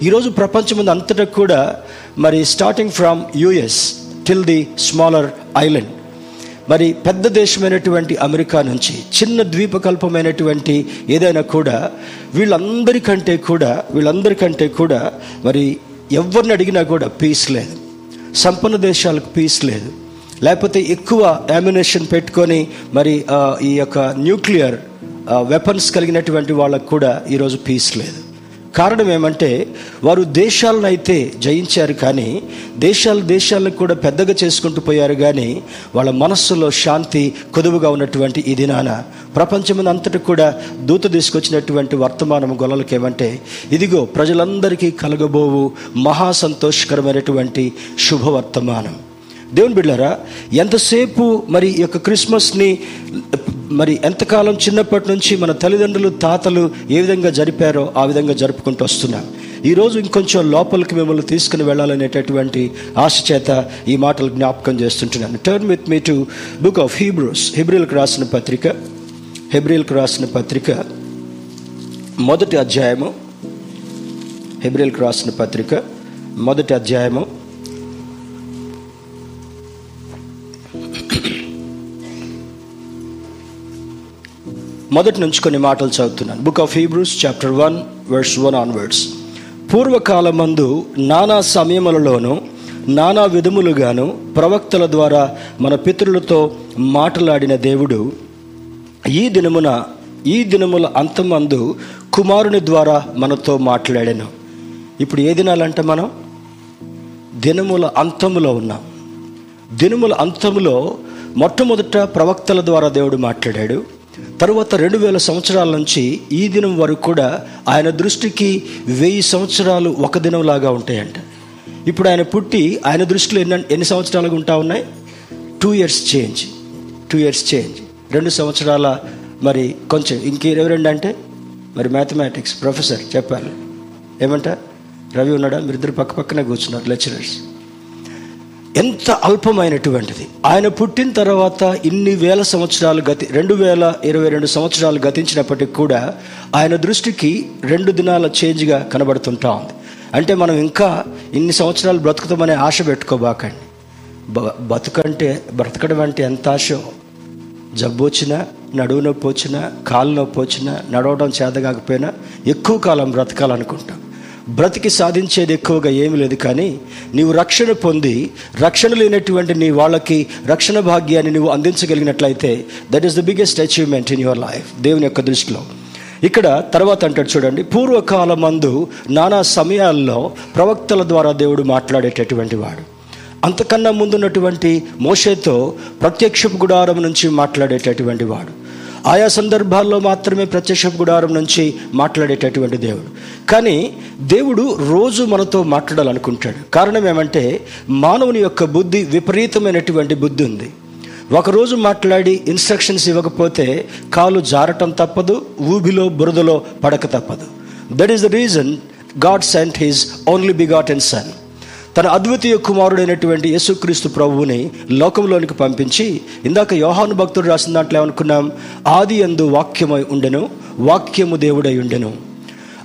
ఈరోజు ప్రపంచం అంతటా కూడా మరి starting from US till the smaller island మరి పెద్ద దేశమైనటువంటి అమెరికా నుంచి చిన్న ద్వీపకల్పమైనటువంటి ఏదైనా కూడా వీళ్ళందరికంటే కూడా వీళ్ళందరికంటే కూడా మరి ఎవరిని అడిగినా కూడా పీస్ లేదు. సంపన్న దేశాలకు పీస్ లేదు. లేకపోతే ఎక్కువ యామినేషన్ పెట్టుకొని మరి ఈ యొక్క న్యూక్లియర్ వెపన్స్ కలిగినటువంటి వాళ్ళకు కూడా ఈరోజు పీస్ లేదు. కారణం ఏమంటే వారు దేశాలను అయితే జయించారు కానీ దేశాలు దేశాలను కూడా పెద్దగా చేసుకుంటూ పోయారు కానీ వాళ్ళ మనస్సులో శాంతి కొదువుగా ఉన్నటువంటి ఈ దినాన ప్రపంచం అంతటి కూడా దూత తీసుకొచ్చినటువంటి వర్తమానం గొల్లలకి ఏమంటే ఇదిగో ప్రజలందరికీ కలగబోవు మహా సంతోషకరమైనటువంటి శుభవర్తమానం. దేవుని బిళ్ళారా ఎంతసేపు మరి ఈ యొక్క క్రిస్మస్ని మరి ఎంతకాలం చిన్నప్పటి నుంచి మన తల్లిదండ్రులు తాతలు ఏ విధంగా జరిపారో ఆ విధంగా జరుపుకుంటూ వస్తున్నాం ఈరోజు ఇంకొంచెం లోపలికి మిమ్మల్ని తీసుకుని వెళ్ళాలనేటటువంటి ఆశ చేత ఈ మాటలు జ్ఞాపకం చేస్తుంటున్నాను. Turn with me to book of Hebrews హెబ్రిల్కి రాసిన పత్రిక హెబ్రిల్కి రాసిన పత్రిక మొదటి అధ్యాయము హెబ్రిల్కి రాసిన పత్రిక మొదటి అధ్యాయము మొదటి నుంచి కొన్ని మాటలు చదువుతున్నాను. Book of Hebrews chapter one verse one onwards పూర్వకాలమందు నానా సమయములలోనూ నానా విధములుగాను ప్రవక్తల ద్వారా మన పితరులతో మాట్లాడిన దేవుడు ఈ దినమున ఈ దినముల అంతమందు కుమారుని ద్వారా మనతో మాట్లాడాను. ఇప్పుడు ఏ దినాలంటే మనం? దినముల అంతములో ఉన్నాం. దినముల అంతములో మొట్టమొదట ప్రవక్తల ద్వారా దేవుడు మాట్లాడాడు. తరువాత రెండు వేల సంవత్సరాల నుంచి ఈ దినం వరకు కూడా ఆయన దృష్టికి వెయ్యి సంవత్సరాలు ఒక దినంలాగా ఉంటాయంట. ఇప్పుడు ఆయన పుట్టి ఆయన దృష్టిలో ఎన్ని ఎన్ని సంవత్సరాలుగా ఉంటా ఉన్నాయి? Two years change two years change రెండు సంవత్సరాల మరి కొంచెం ఇంకెవరండి అంటే మరి మ్యాథమెటిక్స్ ప్రొఫెసర్ చెప్పాలి. ఏమంట? రవి ఉన్నాడా? మీరిద్దరు పక్క పక్కనే కూర్చున్నారు లెక్చరర్స్ ఎంత అల్పమైనటువంటిది. ఆయన పుట్టిన తర్వాత ఇన్ని వేల సంవత్సరాలు గతి రెండు వేల ఇరవై రెండు సంవత్సరాలు గతించినప్పటికి కూడా ఆయన దృష్టికి రెండు దినాల చేంజ్గా కనబడుతుంటా ఉంది. అంటే మనం ఇంకా ఇన్ని సంవత్సరాలు బ్రతుకుతామనే ఆశ పెట్టుకోబాకండి. బ బతుకంటే బ్రతకడం అంటే ఎంత ఆశో? జబ్బు వచ్చినా నడువు నొప్పి వచ్చినా కాలు నొప్పి వచ్చినా నడవడం చేత కాకపోయినా ఎక్కువ కాలం బ్రతకాలనుకుంటాం. బ్రతికి సాధించేది ఎక్కువగా ఏమీ లేదు కానీ నీవు రక్షణ పొంది రక్షణ లేనటువంటి నీ వాళ్ళకి రక్షణ భాగ్యాన్ని నువ్వు అందించగలిగినట్లయితే that is the biggest achievement in your life దేవుని యొక్క దృష్టిలో. ఇక్కడ తర్వాత అంటాడు చూడండి పూర్వకాలమందు నానా సమయాల్లో ప్రవక్తల ద్వారా దేవుడు మాట్లాడేటటువంటి వాడు. అంతకన్నా ముందున్నటువంటి మోషేతో ప్రత్యక్ష గుడారం నుంచి మాట్లాడేటటువంటి వాడు. ఆయా సందర్భాల్లో మాత్రమే ప్రత్యక్ష గుడారం నుంచి మాట్లాడేటటువంటి దేవుడు. కానీ దేవుడు రోజు మనతో మాట్లాడాలనుకుంటాడు. కారణం ఏమంటే మానవుని యొక్క బుద్ధి విపరీతమైనటువంటి బుద్ధి ఉంది. ఒకరోజు మాట్లాడి ఇన్స్ట్రక్షన్స్ ఇవ్వకపోతే కాలు జారటం తప్పదు ఊబిలో బురదలో పడక తప్పదు. That is the reason God sent his only begotten son తన అద్వితీయ కుమారుడైనటువంటి యేసుక్రీస్తు ప్రభువుని లోకంలోనికి పంపించి ఇందాక యోహాను భక్తుడు రాసిన దాంట్లో ఏమనుకున్నాం? ఆది ఎందు వాక్యమై ఉండెను వాక్యము దేవుడై ఉండెను.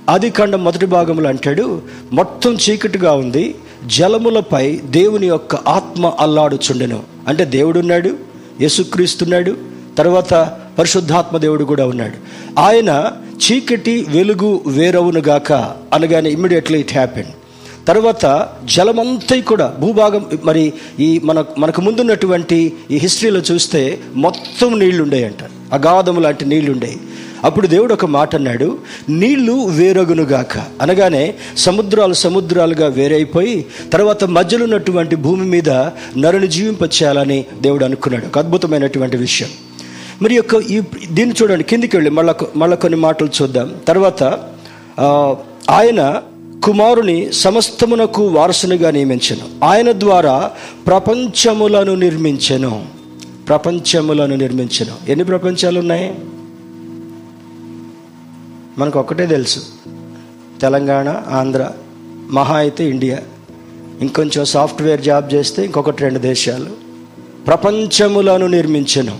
ఆది ఖండం మొదటి భాగంలో అంటాడు మొత్తం చీకటిగా ఉంది జలములపై దేవుని యొక్క ఆత్మ అల్లాడుచుండెను. అంటే దేవుడున్నాడు యేసుక్రీస్తున్నాడు తర్వాత పరిశుద్ధాత్మ దేవుడు కూడా ఉన్నాడు. ఆయన చీకటి వెలుగు వేరవునుగాక అనగానే ఇమ్మీడియట్లీ ఇట్ హ్యాపెన్ తర్వాత జలమంతా కూడా భూభాగం మరి ఈ మన మనకు ముందున్నటువంటి ఈ హిస్టరీలో చూస్తే మొత్తం నీళ్ళు ఉండేయంట అగాధము లాంటి నీళ్ళు ఉండేవి అప్పుడు దేవుడు ఒక మాట అన్నాడు నీళ్ళు వేరగునుగాక అనగానే సముద్రాలు సముద్రాలుగా వేరైపోయి తర్వాత మధ్యలో ఉన్నటువంటి భూమి మీద నరుని జీవింపచేయాలని దేవుడు అనుకున్నాడు. ఒక అద్భుతమైనటువంటి విషయం. మరి యొక్క ఈ దీన్ని చూడండి కిందికి వెళ్ళి మళ్ళా మళ్ళీ కొన్ని మాటలు చూద్దాం. తర్వాత ఆయన కుమారుని సమస్తమునకు వారసునిగా నియమించను. ఆయన ద్వారా ప్రపంచములను నిర్మించెను. ప్రపంచములను నిర్మించను. ఎన్ని ప్రపంచాలు ఉన్నాయి మనకు ఒక్కటే తెలుసు. తెలంగాణ ఆంధ్ర మహా అయితే ఇండియా. ఇంకొంచెం సాఫ్ట్వేర్ జాబ్ చేస్తే ఇంకొకటి రెండు దేశాలు. ప్రపంచములను నిర్మించను.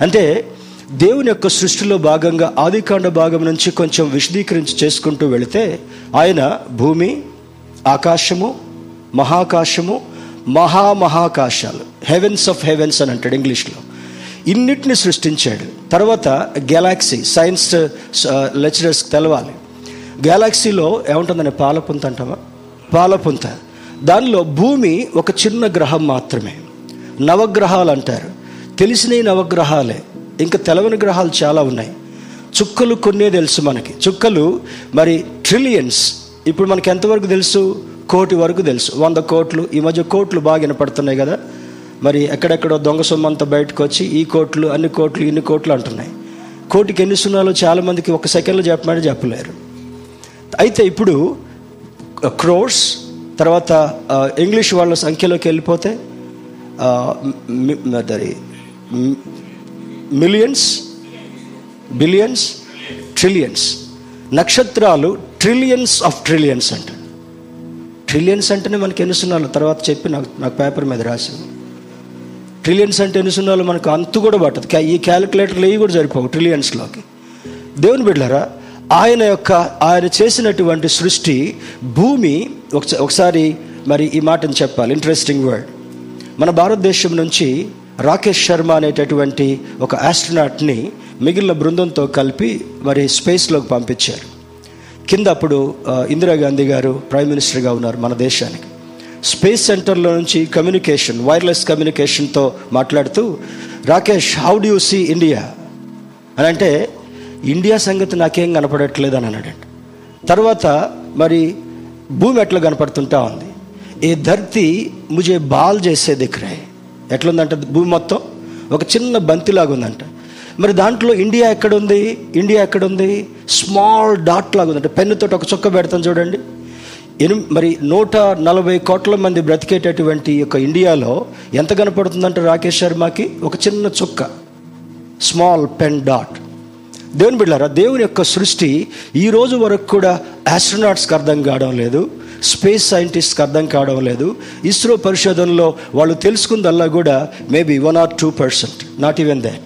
అంటే దేవుని యొక్క సృష్టిలో భాగంగా ఆదికాండ భాగం నుంచి కొంచెం విశదీకరించి చేసుకుంటూ వెళితే ఆయన భూమి ఆకాశము మహాకాశము మహామహాకాశాలు హెవెన్స్ ఆఫ్ హెవెన్స్ అని అంటాడు ఇంగ్లీష్లో. ఇన్నిటిని సృష్టించాడు. తర్వాత గెలాక్సీ సైన్స్ లెక్చరర్స్ తెలవాలి. గెలాక్సీలో ఏముంటుందని పాలపుంత అంటామా పాలపుంత. దానిలో భూమి ఒక చిన్న గ్రహం మాత్రమే. నవగ్రహాలు అంటారు. తెలిసిన నవగ్రహాలే. ఇంకా తెలవని గ్రహాలు చాలా ఉన్నాయి. చుక్కలు కొన్నే తెలుసు మనకి. చుక్కలు మరి ట్రిలియన్స్ ఇప్పుడు మనకి ఎంతవరకు తెలుసు? కోటి వరకు తెలుసు. వంద కోట్లు. ఈ మధ్య కోట్లు బాగా వినపడుతున్నాయి కదా. మరి ఎక్కడెక్కడో దొంగ సొమ్మంతా బయటకు వచ్చి ఈ కోట్లు అన్ని కోట్లు ఇన్ని కోట్లు అంటున్నాయి. కోటికి ఎన్ని సున్నాలో చాలామందికి ఒక సెకండ్లో చెప్పమని చెప్పలేరు. అయితే ఇప్పుడు uh, క్రోర్స్ తర్వాత uh, ఇంగ్లీష్ వాళ్ళ సంఖ్యలోకి వెళ్ళిపోతే uh, మిలియన్స్ బిలియన్స్ ట్రిలియన్స్. నక్షత్రాలు ట్రిలియన్స్ ఆఫ్ ట్రిలియన్స్ అంట. ట్రిలియన్స్ అంటేనే మనకి ఎన్ని సున్నాలు? తర్వాత చెప్పి నాకు నాకు పేపర్ మీద రాసి ట్రిలియన్స్ అంటే ఎన్ని సున్నాలు? మనకు అంతు కూడా పట్టదు. ఈ క్యాలిక్యులేటర్లు ఇవి కూడా సరిపోవు ట్రిలియన్స్లోకి. దేవుని బిడ్డారా ఆయన యొక్క ఆయన చేసినటువంటి సృష్టి భూమి ఒకసారి మరి ఈ మాటను చెప్పాలి. ఇంట్రెస్టింగ్ వర్డ్ మన భారతదేశం నుంచి రాకేష్ శర్మ అనేటటువంటి ఒక ఆస్ట్రనాట్ని మిగిలిన బృందంతో కలిపి మరి స్పేస్లోకి పంపించారు. కింద అప్పుడు ఇందిరాగాంధీ గారు ప్రైమ్ మినిస్టర్గా ఉన్నారు మన దేశానికి. స్పేస్ సెంటర్లో నుంచి కమ్యూనికేషన్ వైర్లెస్ కమ్యూనికేషన్తో మాట్లాడుతూ Rakesh how do you see India అని అంటే ఇండియా సంగతి నాకేం కనపడట్లేదు అని అన్నాడంట. తర్వాత మరి భూమి ఎట్లా కనపడుతుంటా ఉంది. ఏ ధర్తి ముజే బాల్ చేసే దిక్రాయి ఎట్లుందంట భూమి మొత్తం ఒక చిన్న బంతిలాగా ఉందంట మరి దాంట్లో ఇండియా ఎక్కడుంది? ఇండియా ఎక్కడుంది? స్మాల్ డాట్ లాగా ఉందంటే పెన్నుతో ఒక చుక్క పెడతాం చూడండి. ఎని మరి నూట నలభై కోట్ల మంది బ్రతికేటటువంటి యొక్క ఇండియాలో ఎంత కనపడుతుందంటే రాకేష్ శర్మకి? ఒక చిన్న చుక్క. Small pen dot. దేవుని బిడ్డారా దేవుని యొక్క సృష్టి ఈ రోజు వరకు కూడా యాస్ట్రోనాట్స్కి అర్థం కావడం లేదు. స్పేస్ సైంటిస్ట్కి అర్థం కావడం లేదు. ఇస్రో పరిశోధనలో వాళ్ళు తెలుసుకుందల్లా కూడా maybe one or two percent not even that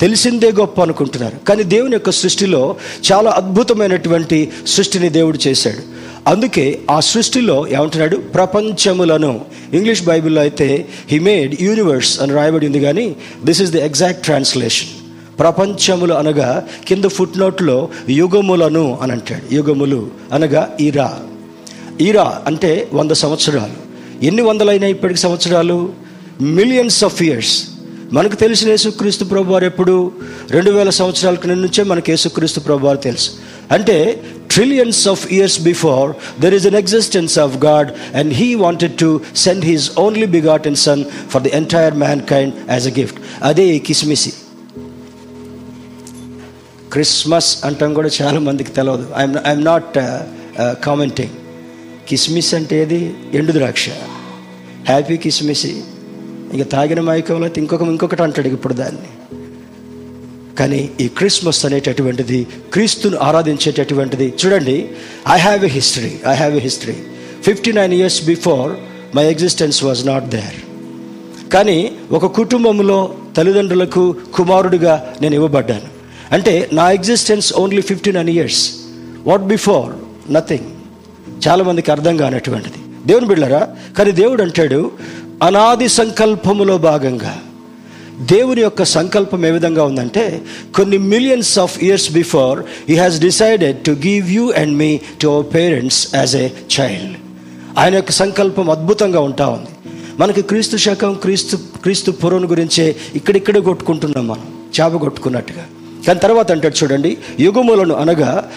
తెలిసిందే గొప్ప అనుకుంటున్నారు. కానీ దేవుని యొక్క సృష్టిలో చాలా అద్భుతమైనటువంటి సృష్టిని దేవుడు చేశాడు. అందుకే ఆ సృష్టిలో ఏమంటున్నాడు? ప్రపంచములను. ఇంగ్లీష్ బైబిల్లో అయితే హీ మేడ్ యూనివర్స్ అని రాయబడి ఉంది కానీ this is the exact translation ప్రపంచములు అనగా కింద ఫుట్ నోట్లో యుగములను అని అంటాడు. యుగములు అనగా ఇరా. ఈరా అంటే వంద సంవత్సరాలు. ఎన్ని వందలైనా ఇప్పటికి సంవత్సరాలు? మిలియన్స్ ఆఫ్ ఇయర్స్ మనకు తెలిసిన యేసుక్రీస్తు ప్రభు వారు ఎప్పుడు? రెండు వేల సంవత్సరాల క్రింద నుంచే మనకు యేసుక్రీస్తు ప్రభు వారు తెలుసు. అంటే trillions of years before there is an existence of God and he wanted to send his only begotten son for the entire mankind as a gift అదే ఈ కిస్మిసి. క్రిస్మస్ అంటాం కూడా చాలా మందికి తెలియదు ఐఎమ్ ఐఎమ్ నాట్ కామెంటింగ్ కిస్మిస్ అంటే ఏది? ఎండు ద్రాక్ష. హ్యాపీ కిస్మిస్. ఇక తాగిన మైకంలో ఇంకొక ఇంకొకటి అంటాడు ఇప్పుడు దాన్ని. కానీ ఈ క్రిస్మస్ అనేటటువంటిది క్రీస్తును ఆరాధించేటటువంటిది చూడండి I have a history I have a history fifty nine years before my existence was not there కానీ ఒక కుటుంబంలో తల్లిదండ్రులకు కుమారుడిగా నేను ఇవ్వబడ్డాను. అంటే నా existence only fifty nine years what before nothing చాలామందికి అర్థం కానటువంటిది. దేవుని బిళ్ళరా కానీ దేవుడు అంటాడు అనాది సంకల్పములో భాగంగా. దేవుని యొక్క సంకల్పం ఏ విధంగా ఉందంటే కొన్ని millions of years before he has decided to give you and me to our parents as a child ఆయన యొక్క సంకల్పం అద్భుతంగా ఉంటా ఉంది. మనకి క్రీస్తు శకం క్రీస్తు క్రీస్తు పురం గురించే ఇక్కడిక్కడే కొట్టుకుంటున్నాం మనం చేప కొట్టుకున్నట్టుగా. కానీ తర్వాత అంటాడు చూడండి యుగములను అనగా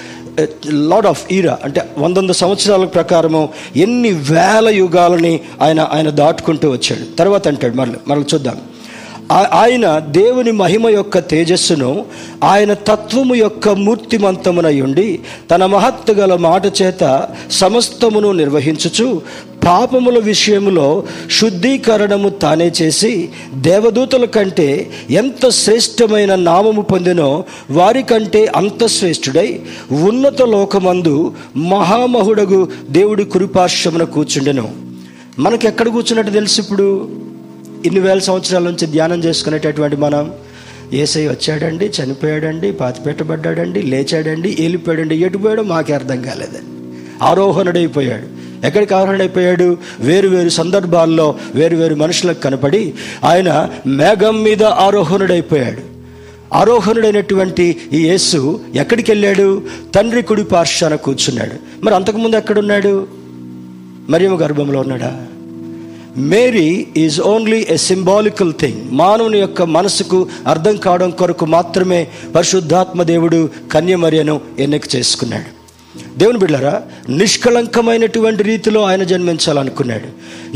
లాడ్ ఆఫ్ ఈరా అంటే వందొంద సంవత్సరాల ప్రకారము ఎన్ని వేల యుగాలని ఆయన ఆయన దాటుకుంటూ వచ్చాడు. తర్వాత అంటాడు మరల మళ్ళీ చూద్దాం. ఆయన దేవుని మహిమ యొక్క తేజస్సును ఆయన తత్వము యొక్క మూర్తిమంతమునై ఉండి తన మహత్తు గల మాట చేత సమస్తమును నిర్వహించుచు పాపముల విషయంలో శుద్ధీకరణము తానే చేసి దేవదూతల కంటే ఎంత శ్రేష్టమైన నామము పొందినో వారి కంటే అంత శ్రేష్ఠుడై ఉన్నత లోకమందు మహామహుడగు దేవుడి కురుపార్శ్వమున కూర్చుండెను. మనకెక్కడ కూర్చున్నట్టు తెలుసు ఇప్పుడు? ఇన్ని వేల సంవత్సరాల నుంచి ధ్యానం చేసుకునేటటువంటి మనం ఏసై వచ్చాడండి చనిపోయాడండి పాతి పెట్టబడ్డాడండి లేచాడండి ఏలిపోయాడండి ఎటుపోయాడో మాకు మాకే అర్థం కాలేదండి. ఆరోహణుడైపోయాడు. ఎక్కడికి ఆరోహణైపోయాడు వేరు వేరు సందర్భాల్లో వేరు వేరు మనుషులకు కనపడి ఆయన మేఘం మీద ఆరోహణుడైపోయాడు. ఆరోహణుడైనటువంటి ఈ యేసు ఎక్కడికి వెళ్ళాడు? తండ్రి కుడి పార్శ్వాన కూర్చున్నాడు. మరి అంతకుముందు ఎక్కడున్నాడు? మరియు గర్భంలో ఉన్నాడా? Mary is only a symbolical thing మానవుని యొక్క మనసుకు అర్థం కావడం కొరకు మాత్రమే పరిశుద్ధాత్మ దేవుడు కన్యమర్యను ఎన్నిక చేసుకున్నాడు. దేవుని బిడ్డరా నిష్కళంకమైనటువంటి రీతిలో ఆయన జన్మించాలనుకున్నాడు.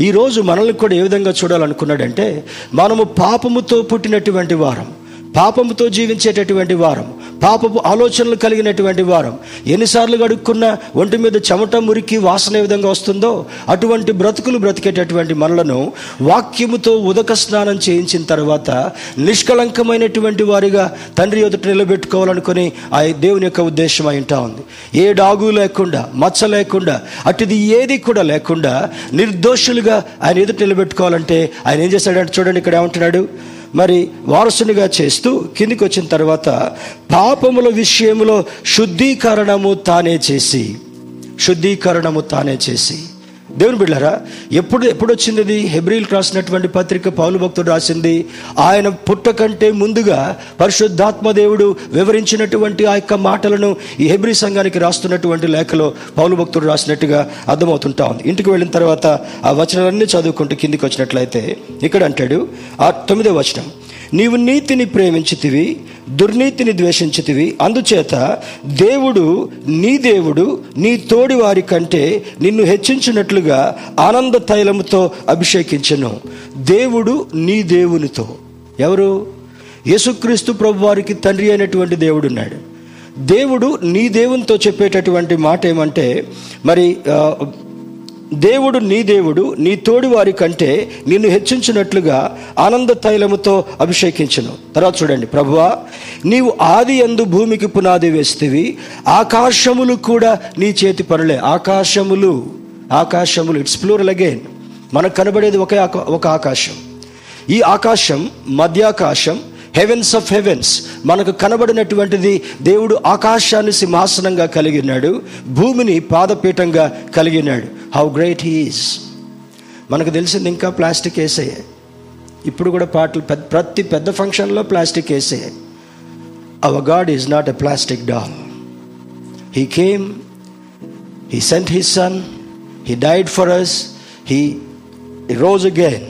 ఈరోజు మనల్ని కూడా ఏ విధంగా చూడాలనుకున్నాడంటే మనము పాపముతో పుట్టినటువంటి వారం. పాపముతో జీవించేటటువంటి వారం పాపపు ఆలోచనలు కలిగినటువంటి వారం ఎన్నిసార్లు గడుక్కున్నా ఒంటి మీద చెమట మురికి వాసన ఏ విధంగా వస్తుందో అటువంటి బ్రతుకులు బ్రతికేటటువంటి మనలను వాక్యముతో ఉదక స్నానం చేయించిన తర్వాత నిష్కళంకమైనటువంటి వారిగా తండ్రి ఎదుట నిలబెట్టుకోవాలనుకుని ఆ దేవుని యొక్క ఉద్దేశం అయింటా ఉంది. ఏ డాగు లేకుండా మచ్చ లేకుండా అటుది ఏది కూడా లేకుండా నిర్దోషులుగా ఆయన ఎదుట నిలబెట్టుకోవాలంటే ఆయన ఏం చేశాడంటే చూడండి ఇక్కడ ఏమంటున్నాడు? మరి వారసునిగా చేస్తూ కిందికి వచ్చిన తర్వాత పాపముల విషయంలో శుద్ధీకరణము తానే చేసి శుద్ధీకరణము తానే చేసి. దేవుని బిడ్డారా ఎప్పుడు ఎప్పుడు వచ్చింది ఇది హెబ్రిల్ రాసినటువంటి పత్రిక పౌలు భక్తుడు రాసింది ఆయన పుట్టకంటే ముందుగా పరిశుద్ధాత్మ దేవుడు వివరించినటువంటి ఆ యొక్క మాటలను ఈ హెబ్రి సంఘానికి రాస్తున్నటువంటి లేఖలో పౌలు భక్తుడు రాసినట్టుగా అర్థమవుతుంటా ఉంది. ఇంటికి వెళ్ళిన తర్వాత ఆ వచనాలన్నీ చదువుకుంటూ కిందికి వచ్చినట్లయితే ఇక్కడ అంటాడు ఆ తొమ్మిదో వచనం. నీవు నీతిని ప్రేమించితివి దుర్నీతిని ద్వేషించితివి. అందుచేత దేవుడు నీ దేవుడు నీ తోడి వారి కంటే నిన్ను హెచ్చించినట్లుగా ఆనంద తైలముతో అభిషేకించను. దేవుడు నీ దేవునితో. ఎవరు? యేసుక్రీస్తు ప్రభు వారికి తండ్రి అయినటువంటి దేవుడు ఉన్నాడు దేవుడు నీ దేవునితో చెప్పేటటువంటి మాట ఏమంటే మరి దేవుడు నీ దేవుడు నీ తోడి వారి కంటే నిన్ను హెచ్చించినట్లుగా ఆనంద తైలముతో అభిషేకించను. తర్వాత చూడండి ప్రభువా నీవు ఆది ఎందు భూమికి పునాది వేస్తేవి ఆకాశములు కూడా నీ చేతి పనులే. ఆకాశములు ఆకాశములు ఇట్స్ ప్లూరల్ అగైన్ మనకు కనబడేది ఒకే ఆకా- ఒక ఆకాశం. ఈ ఆకాశం మధ్యాకాశం హెవెన్స్ ఆఫ్ హెవెన్స్. మనకు కనబడినటువంటిది దేవుడు ఆకాశాన్ని సింహాసనంగా కలిగినాడు భూమిని పాదపీఠంగా కలిగినాడు. హౌ గ్రేట్ హీఈస్ మనకు తెలిసింది ఇంకా ప్లాస్టిక్ వేసే. ఇప్పుడు కూడా పాటలు పెద్ద ప్రతి పెద్ద ఫంక్షన్లో ప్లాస్టిక్ వేసే. Our God is not a plastic doll he came he sent he son he died for us he rose again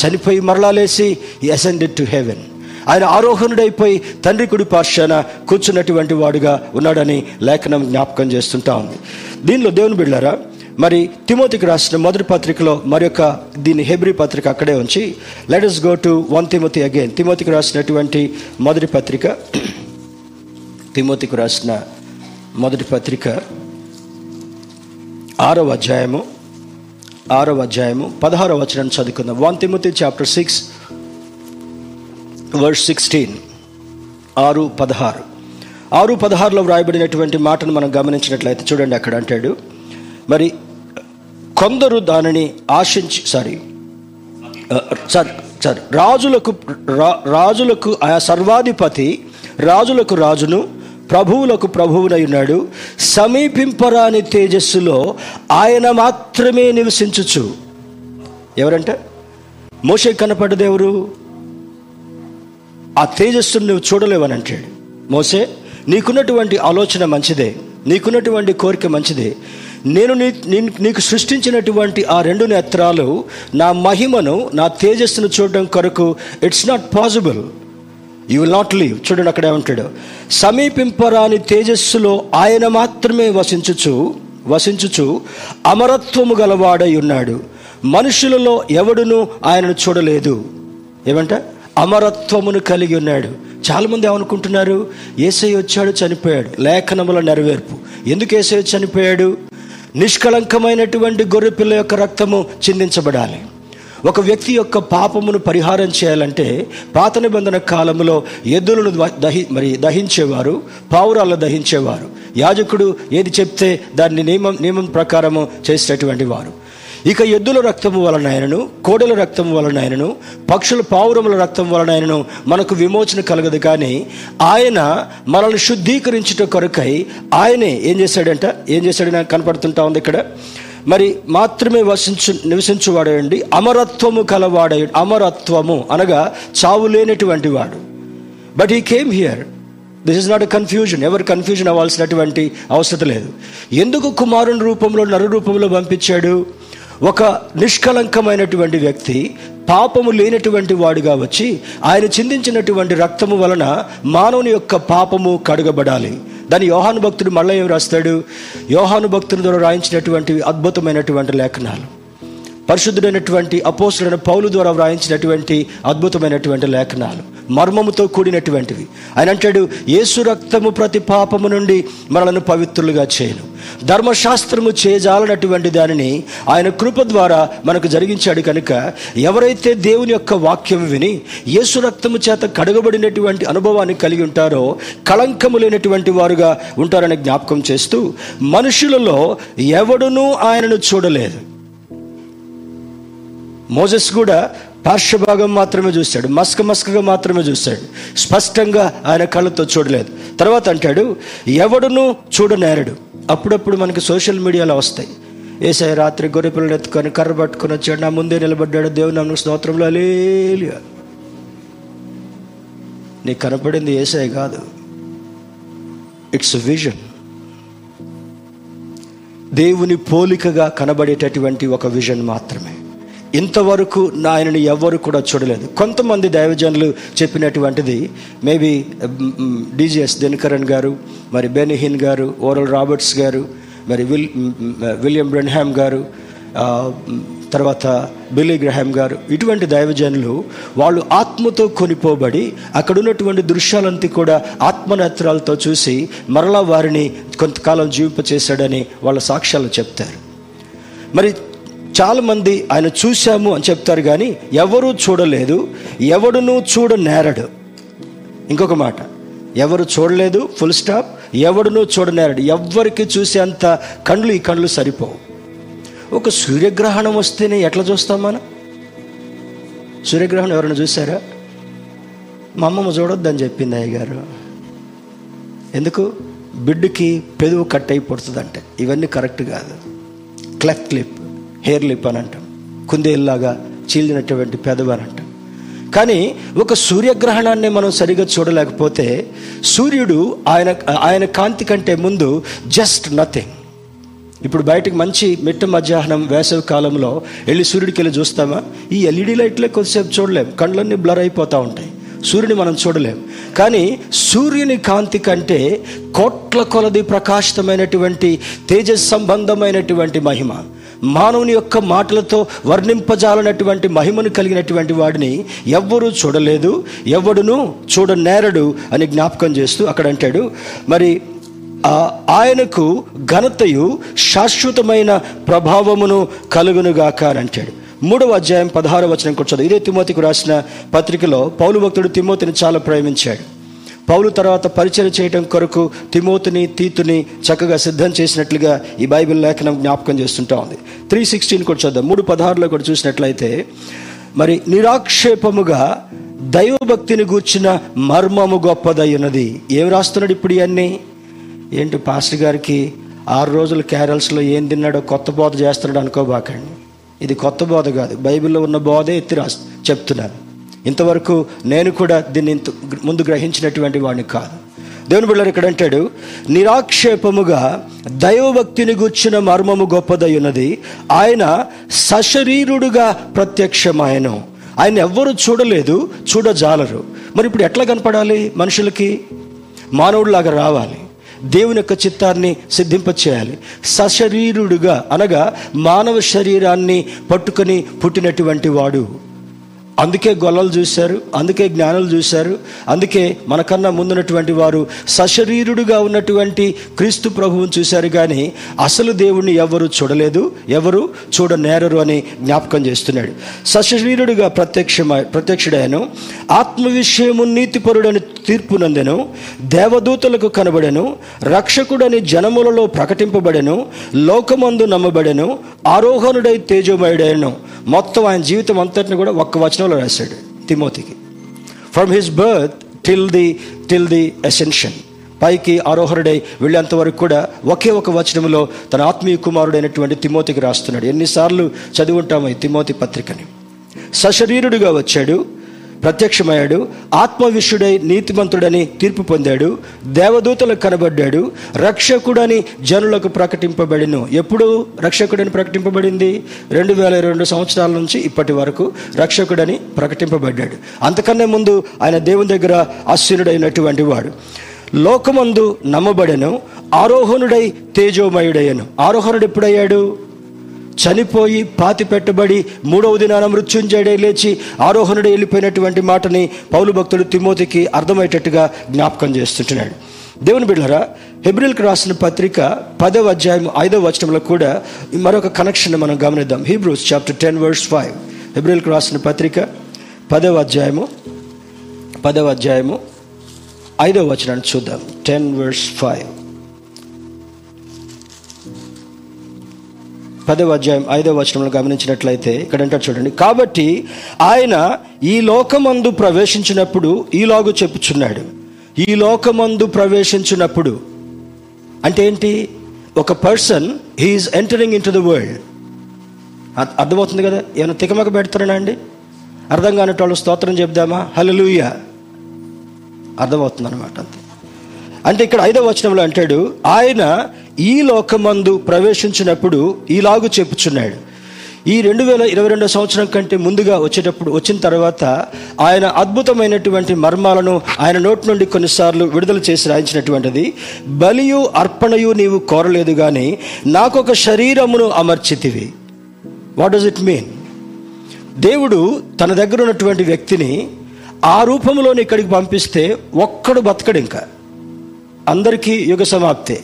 చనిపోయి మరలా లేసి ఈ అసెండెడ్ టు హెవెన్ ఆయన ఆరోహణుడైపోయి తండ్రి కుడి పార్శ్వాన కూర్చున్నటువంటి వాడుగా ఉన్నాడని లేఖనం జ్ఞాపకం చేస్తుంటా ఉంది. దీనిలో దేవుని బిళ్ళారా మరి తిమోతికి రాసిన మొదటి పత్రికలో మరి యొక్క దీని హెబ్రి పత్రిక అక్కడే ఉంచి let go to one Timothy again తిమోతికి రాసినటువంటి మొదటి పత్రిక తిమోతికి రాసిన మొదటి పత్రిక ఆరవ అధ్యాయము ఆరవ అధ్యాయము పదహారవ వచనం చదువుకుందాం. One Timothy chapter six verse sixteen ఆరు పదహారు. ఆరు పదహారులో వ్రాయబడినటువంటి మాటను మనం గమనించినట్లయితే చూడండి అక్కడ అంటాడు మరి కొందరు దానిని ఆశించి సారీ సారీ సారీ రాజులకు రాజులకు ఆ సర్వాధిపతి రాజులకు రాజును ప్రభువులకు ప్రభువునై ఉన్నాడు. సమీపింపరాని తేజస్సులో ఆయన మాత్రమే నివసించుచు. ఎవరంటే? మోషే కనపడ్డదేవరు ఆ తేజస్సును నువ్వు చూడలేవని అంటాడు. మోసే నీకున్నటువంటి ఆలోచన మంచిదే నీకున్నటువంటి కోరిక మంచిదే. నేను నీ నీకు సృష్టించినటువంటి ఆ రెండు నేత్రాలు నా మహిమను నా తేజస్సును చూడడం కొరకు it's not possible you will not leave చూడండి అక్కడ ఏమంటాడు. సమీపింపరాని తేజస్సులో ఆయన మాత్రమే వసించుచు వసించుచు అమరత్వము గలవాడై ఉన్నాడు. మనుషులలో ఎవడునూ ఆయనను చూడలేదు. ఏమంటే? అమరత్వమును కలిగి ఉన్నాడు. చాలామంది ఏమనుకుంటున్నారు? ఏసై వచ్చాడు చనిపోయాడు. లేఖనముల నెరవేర్పు. ఎందుకు ఏసై చనిపోయాడు? నిష్కళంకమైనటువంటి గొర్రెపిల్ల యొక్క రక్తము చిందించబడాలి. ఒక వ్యక్తి యొక్క పాపమును పరిహారం చేయాలంటే పాత నిబంధన కాలంలో ఎద్దులను దహి మరి దహించేవారు పావురాలను దహించేవారు. యాజకుడు ఏది చెప్తే దాన్ని నియమం నియమం ప్రకారము చేసేటటువంటి వారు. ఇక ఎద్దుల రక్తము వలనైనను కోడెల రక్తము వలనైనను పక్షుల పావురముల రక్తం వలనైనను మనకు విమోచన కలగదు కానీ ఆయన మనల్ని శుద్ధీకరించుట కొరకై ఆయనే ఏం చేశాడంట? ఏం చేశాడని కనపడుతుంటా ఉంది ఇక్కడ. మరి మాత్రమే వసించు నివసించువాడండి అమరత్వము కలవాడ అమరత్వము అనగా చావు లేనటువంటి వాడు. But he came here this is not a confusion ఎవరు కన్ఫ్యూజన్ అవ్వాల్సినటువంటి అవసరం లేదు. ఎందుకు కుమారుని రూపంలో నరు రూపంలో పంపించాడు? ఒక నిష్కలంకమైనటువంటి వ్యక్తి పాపము లేనటువంటి వాడుగా వచ్చి ఆయన చిందించినటువంటి రక్తము వలన మానవుని యొక్క పాపము కడగబడాలి. దాని యోహాను భక్తుడు మళ్ళీ ఏం రాస్తాడు? యోహాను భక్తుల ద్వారా రాయించినటువంటి అద్భుతమైనటువంటి లేఖనాలు. పరిశుద్ధుడైనటువంటి అపోసుడైన పౌలు ద్వారా వ్రాయించినటువంటి అద్భుతమైనటువంటి లేఖనాలు మర్మముతో కూడినటువంటివి. ఆయన అంటాడు యేసు రక్తము ప్రతి పాపము నుండి మనలను పవిత్రులుగా చేయను. ధర్మశాస్త్రము చేయజాలనటువంటి దానిని ఆయన కృప ద్వారా మనకు జరిగించాడు కనుక ఎవరైతే దేవుని యొక్క వాక్యం విని యేసు రక్తము చేత కడగబడినటువంటి అనుభవాన్ని కలిగి ఉంటారో కళంకము లేనటువంటి వారుగా ఉంటారని జ్ఞాపకం చేస్తూ మనుషులలో ఎవడునూ ఆయనను చూడలేదు. మోజస్ కూడా పార్శ్వభాగం మాత్రమే చూశాడు మస్క మస్కగా మాత్రమే చూశాడు స్పష్టంగా ఆయన కళ్ళతో చూడలేదు. తర్వాత అంటాడు ఎవడును చూడనేరడు. అప్పుడప్పుడు మనకి సోషల్ మీడియాలో వస్తాయి. ఏసై రాత్రి గొర్రె పిల్లలు ఎత్తుకొని కర్ర పట్టుకొని వచ్చాడు నా ముందే నిలబడ్డాడు దేవుని నన్ను స్తోత్రంలో లేలిగా నీకు కనపడింది ఏసై కాదు. ఇట్స్ విజన్ దేవుని పోలికగా కనబడేటటువంటి ఒక విజన్ మాత్రమే. ఇంతవరకు ఆయనని ఎవ్వరు కూడా చూడలేదు. కొంతమంది దైవజనులు చెప్పినటువంటిది మేబీ డీజీఎస్ దినకరణ్ గారు మరి బెనిహిన్ గారు ఓరల్ రాబర్ట్స్ గారు మరి విల్ విలియం బ్రెన్హామ్ గారు తర్వాత బిల్లీ గ్రహాం గారు ఇటువంటి దైవజనులు వాళ్ళు ఆత్మతో కొనిపోబడి అక్కడ ఉన్నటువంటి దృశ్యాలంతా కూడా ఆత్మనేత్రాలతో చూసి మరలా వారిని కొంతకాలం జీవింపచేశాడని వాళ్ళ సాక్ష్యాలు చెప్తారు. మరి చాలామంది ఆయన చూశాము అని చెప్తారు కానీ ఎవరూ చూడలేదు ఎవడును చూడనేరడు. ఇంకొక మాట ఎవరు చూడలేదు ఫుల్ స్టాప్ ఎవడును చూడనేరడు. ఎవ్వరికి చూసేంత కండ్లు ఈ కండ్లు సరిపోవు. ఒక సూర్యగ్రహణం వస్తేనే ఎట్లా చూస్తాం మనం? సూర్యగ్రహణం ఎవరైనా చూసారా మా అమ్మమ్మ చూడొద్దని చెప్పింది అయ్యగారు. ఎందుకు? బిడ్డకి పెదవు కట్ అయిపోతుందంటే. ఇవన్నీ కరెక్ట్ కాదు. Cleft clip. హెయిర్ లిప్ అని అంటాం. కుందేలులాగా చీలినటువంటి పెదవారు అంటాం. కానీ ఒక సూర్యగ్రహణాన్ని మనం సరిగా చూడలేకపోతే సూర్యుడు ఆయన ఆయన కాంతి కంటే ముందు జస్ట్ నథింగ్. ఇప్పుడు బయటకు మంచి మిట్ట మధ్యాహ్నం వేసవి కాలంలో వెళ్ళి సూర్యుడికి వెళ్ళి చూస్తామా? ఈ ఎల్ఈడి లైట్లే కొద్దిసేపు చూడలేం. కళ్ళన్నీ బ్లర్ అయిపోతూ ఉంటాయి. సూర్యుని మనం చూడలేం. కానీ సూర్యుని కాంతి కంటే కోట్ల కొలది ప్రకాశితమైనటువంటి తేజస్ సంబంధమైనటువంటి మహిమ. మానవుని యొక్క మాటలతో వర్ణింపజాలనటువంటి మహిమను కలిగినటువంటి వాడిని ఎవ్వరూ చూడలేదు ఎవడును చూడనేరడు అని జ్ఞాపకం చేస్తూ అక్కడ అంటాడు. మరి ఆయనకు ఘనతయు శాశ్వతమైన ప్రభావమును కలుగునుగాక అని అంటాడు. మూడవ అధ్యాయం పదహారవ వచనం కూర్చోదు ఇదే తిమోతికి రాసిన పత్రికలో పౌలు భక్తుడు తిమోతిని చాలా ప్రేమించాడు. పౌలు తర్వాత పరిచయం చేయడం కొరకు తిమోతిని తీతుని చక్కగా సిద్ధం చేసినట్లుగా ఈ బైబిల్ లేఖనం జ్ఞాపకం చేస్తుంటా ఉంది. త్రీ సిక్స్టీన్ కూడా చూద్దాం. మూడు పదహారులో కూడా చూసినట్లయితే మరి నిరాక్షేపముగా దైవభక్తిని గూర్చిన మర్మము గొప్పదై ఉన్నది. ఏం రాస్తున్నాడు ఇప్పుడు ఇవన్నీ ఏంటి పాస్టర్ గారికి ఆరు రోజులు క్యారల్స్లో ఏం తిన్నాడో కొత్త బోధ చేస్తున్నాడు అనుకోబాకండి. ఇది కొత్త బోధ కాదు. బైబిల్లో ఉన్న బోధే ఎత్తి రా చెప్తున్నాను ఇంతవరకు నేను కూడా దీన్ని ఇంత ముందు గ్రహించినటువంటి వాడిని కాదు. దేవుని బిళ్ళారు ఇక్కడ అంటాడు నిరాక్షేపముగా దైవభక్తిని గూర్చిన మర్మము గొప్పదై ఉన్నది. ఆయన సశరీరుడుగా ప్రత్యక్షమాయను. ఆయన ఎవ్వరు చూడలేదు చూడజాలరు. మరి ఇప్పుడు ఎట్లా కనపడాలి మనుషులకి? మానవుడిలాగా రావాలి. దేవుని యొక్క చిత్తాన్ని సిద్ధింపచేయాలి. సశరీరుడుగా అనగా మానవ శరీరాన్ని పట్టుకొని పుట్టినటువంటి వాడు. అందుకే గొల్లలు చూశారు అందుకే జ్ఞానులు చూశారు అందుకే మనకన్నా ముందున్నటువంటి వారు సశరీరుడుగా ఉన్నటువంటి క్రీస్తు ప్రభువుని చూశారు కానీ అసలు దేవుణ్ణి ఎవరు చూడలేదు ఎవరు చూడనేరరు అని జ్ఞాపకం చేస్తున్నాడు. సశరీరుడుగా ప్రత్యక్షమై ప్రత్యక్షుడాను ఆత్మ విషయము నీతిపరుడని తీర్పునందెను దేవదూతలకు కనబడెను రక్షకుడని జనములలో ప్రకటింపబడెను లోకమందు నమ్మబడెను ఆరోహణుడై తేజోమయుడైను మొత్తం ఆయన జీవితం అంతటిని కూడా ఒక్క వచనం వచనంలో రాశాడు తిమోతికి. From his birth till the till the ascension పైకి ఆరోహరుడై వెళ్ళేంత వరకు కూడా ఒకే ఒక వచనంలో తన ఆత్మీయ కుమారుడైనటువంటి తిమోతికి రాస్తున్నాడు. ఎన్నిసార్లు చదువుంటాము ఈ తిమోతి పత్రికని. సశరీరుడుగా వచ్చాడు. ప్రత్యక్షమయ్యాడు. ఆత్మవిష్యుడై నీతిమంతుడని తీర్పు పొందాడు. దేవదూతలకు కనబడ్డాడు. రక్షకుడని జనులకు ప్రకటింపబడిను. ఎప్పుడు రక్షకుడని ప్రకటింపబడింది? రెండు వేల రెండు సంవత్సరాల నుంచి ఇప్పటి వరకు రక్షకుడని ప్రకటింపబడ్డాడు. అంతకన్నా ముందు ఆయన దేవుని దగ్గర అశ్వినుడైనటువంటి వాడు. లోకమందు నమ్మబడెను. ఆరోహణుడై తేజోమయుడయ్యను. ఆరోహణుడు ఎప్పుడయ్యాడు? చనిపోయి పాతి పెట్టబడి మూడవ దినాన మృత్యుంజయుడే లేచి ఆరోహణుడు వెళ్ళిపోయినటువంటి మాటని పౌలు భక్తుడు తిమోతికి అర్థమయ్యేటట్టుగా జ్ఞాపకం చేస్తుంటున్నాడు. దేవుని బిడ్డరా హెబ్రిల్కి రాసిన పత్రిక పదవ అధ్యాయం ఐదవ వచనంలో కూడా మరొక కనెక్షన్ మనం గమనిద్దాం. Hebrews chapter ten verse five హెబ్రిల్కి రాసిన పత్రిక పదవ అధ్యాయము పదవ అధ్యాయము ఐదవ వచనాన్ని చూద్దాం. టెన్ వర్స్ ఫైవ్ పదవ అధ్యాయం ఐదవ వచనంలో గమనించినట్లయితే ఇక్కడ అంటారు చూడండి కాబట్టి ఆయన ఈ లోకమందు ప్రవేశించినప్పుడు ఈలాగు చెప్పుచున్నాడు. ఈ లోకమందు ప్రవేశించినప్పుడు అంటే ఏంటి? ఒక person he's entering into the world అర్థమవుతుంది కదా? ఏమైనా తికమక పెడతారా అండి? అర్థం కానిటోళ్ళు స్తోత్రం చెప్దామా? హలలుయ అర్థమవుతుంది అనమాట అంతే. అంటే ఇక్కడ ఐదవ వచనంలో అంటాడు ఆయన ఈ లోకమందు ప్రవేశించినప్పుడు ఈలాగు చెప్పుచున్నాడు. ఈ రెండు వేల ఇరవై రెండో సంవత్సరం కంటే ముందుగా వచ్చేటప్పుడు వచ్చిన తర్వాత ఆయన అద్భుతమైనటువంటి మర్మాలను ఆయన నోటి నుండి కొన్నిసార్లు విడుదల చేసి రాయించినటువంటిది బలియు అర్పణయు నీవు కోరలేదు కానీ నాకొక శరీరమును అమర్చితివి. వాట్ డస్ ఇట్ మీన్ దేవుడు తన దగ్గర ఉన్నటువంటి వ్యక్తిని ఆ రూపంలోని ఇక్కడికి పంపిస్తే ఒక్కడు బతకడు ఇంకా. అందరికీ యుగ సమాప్తే.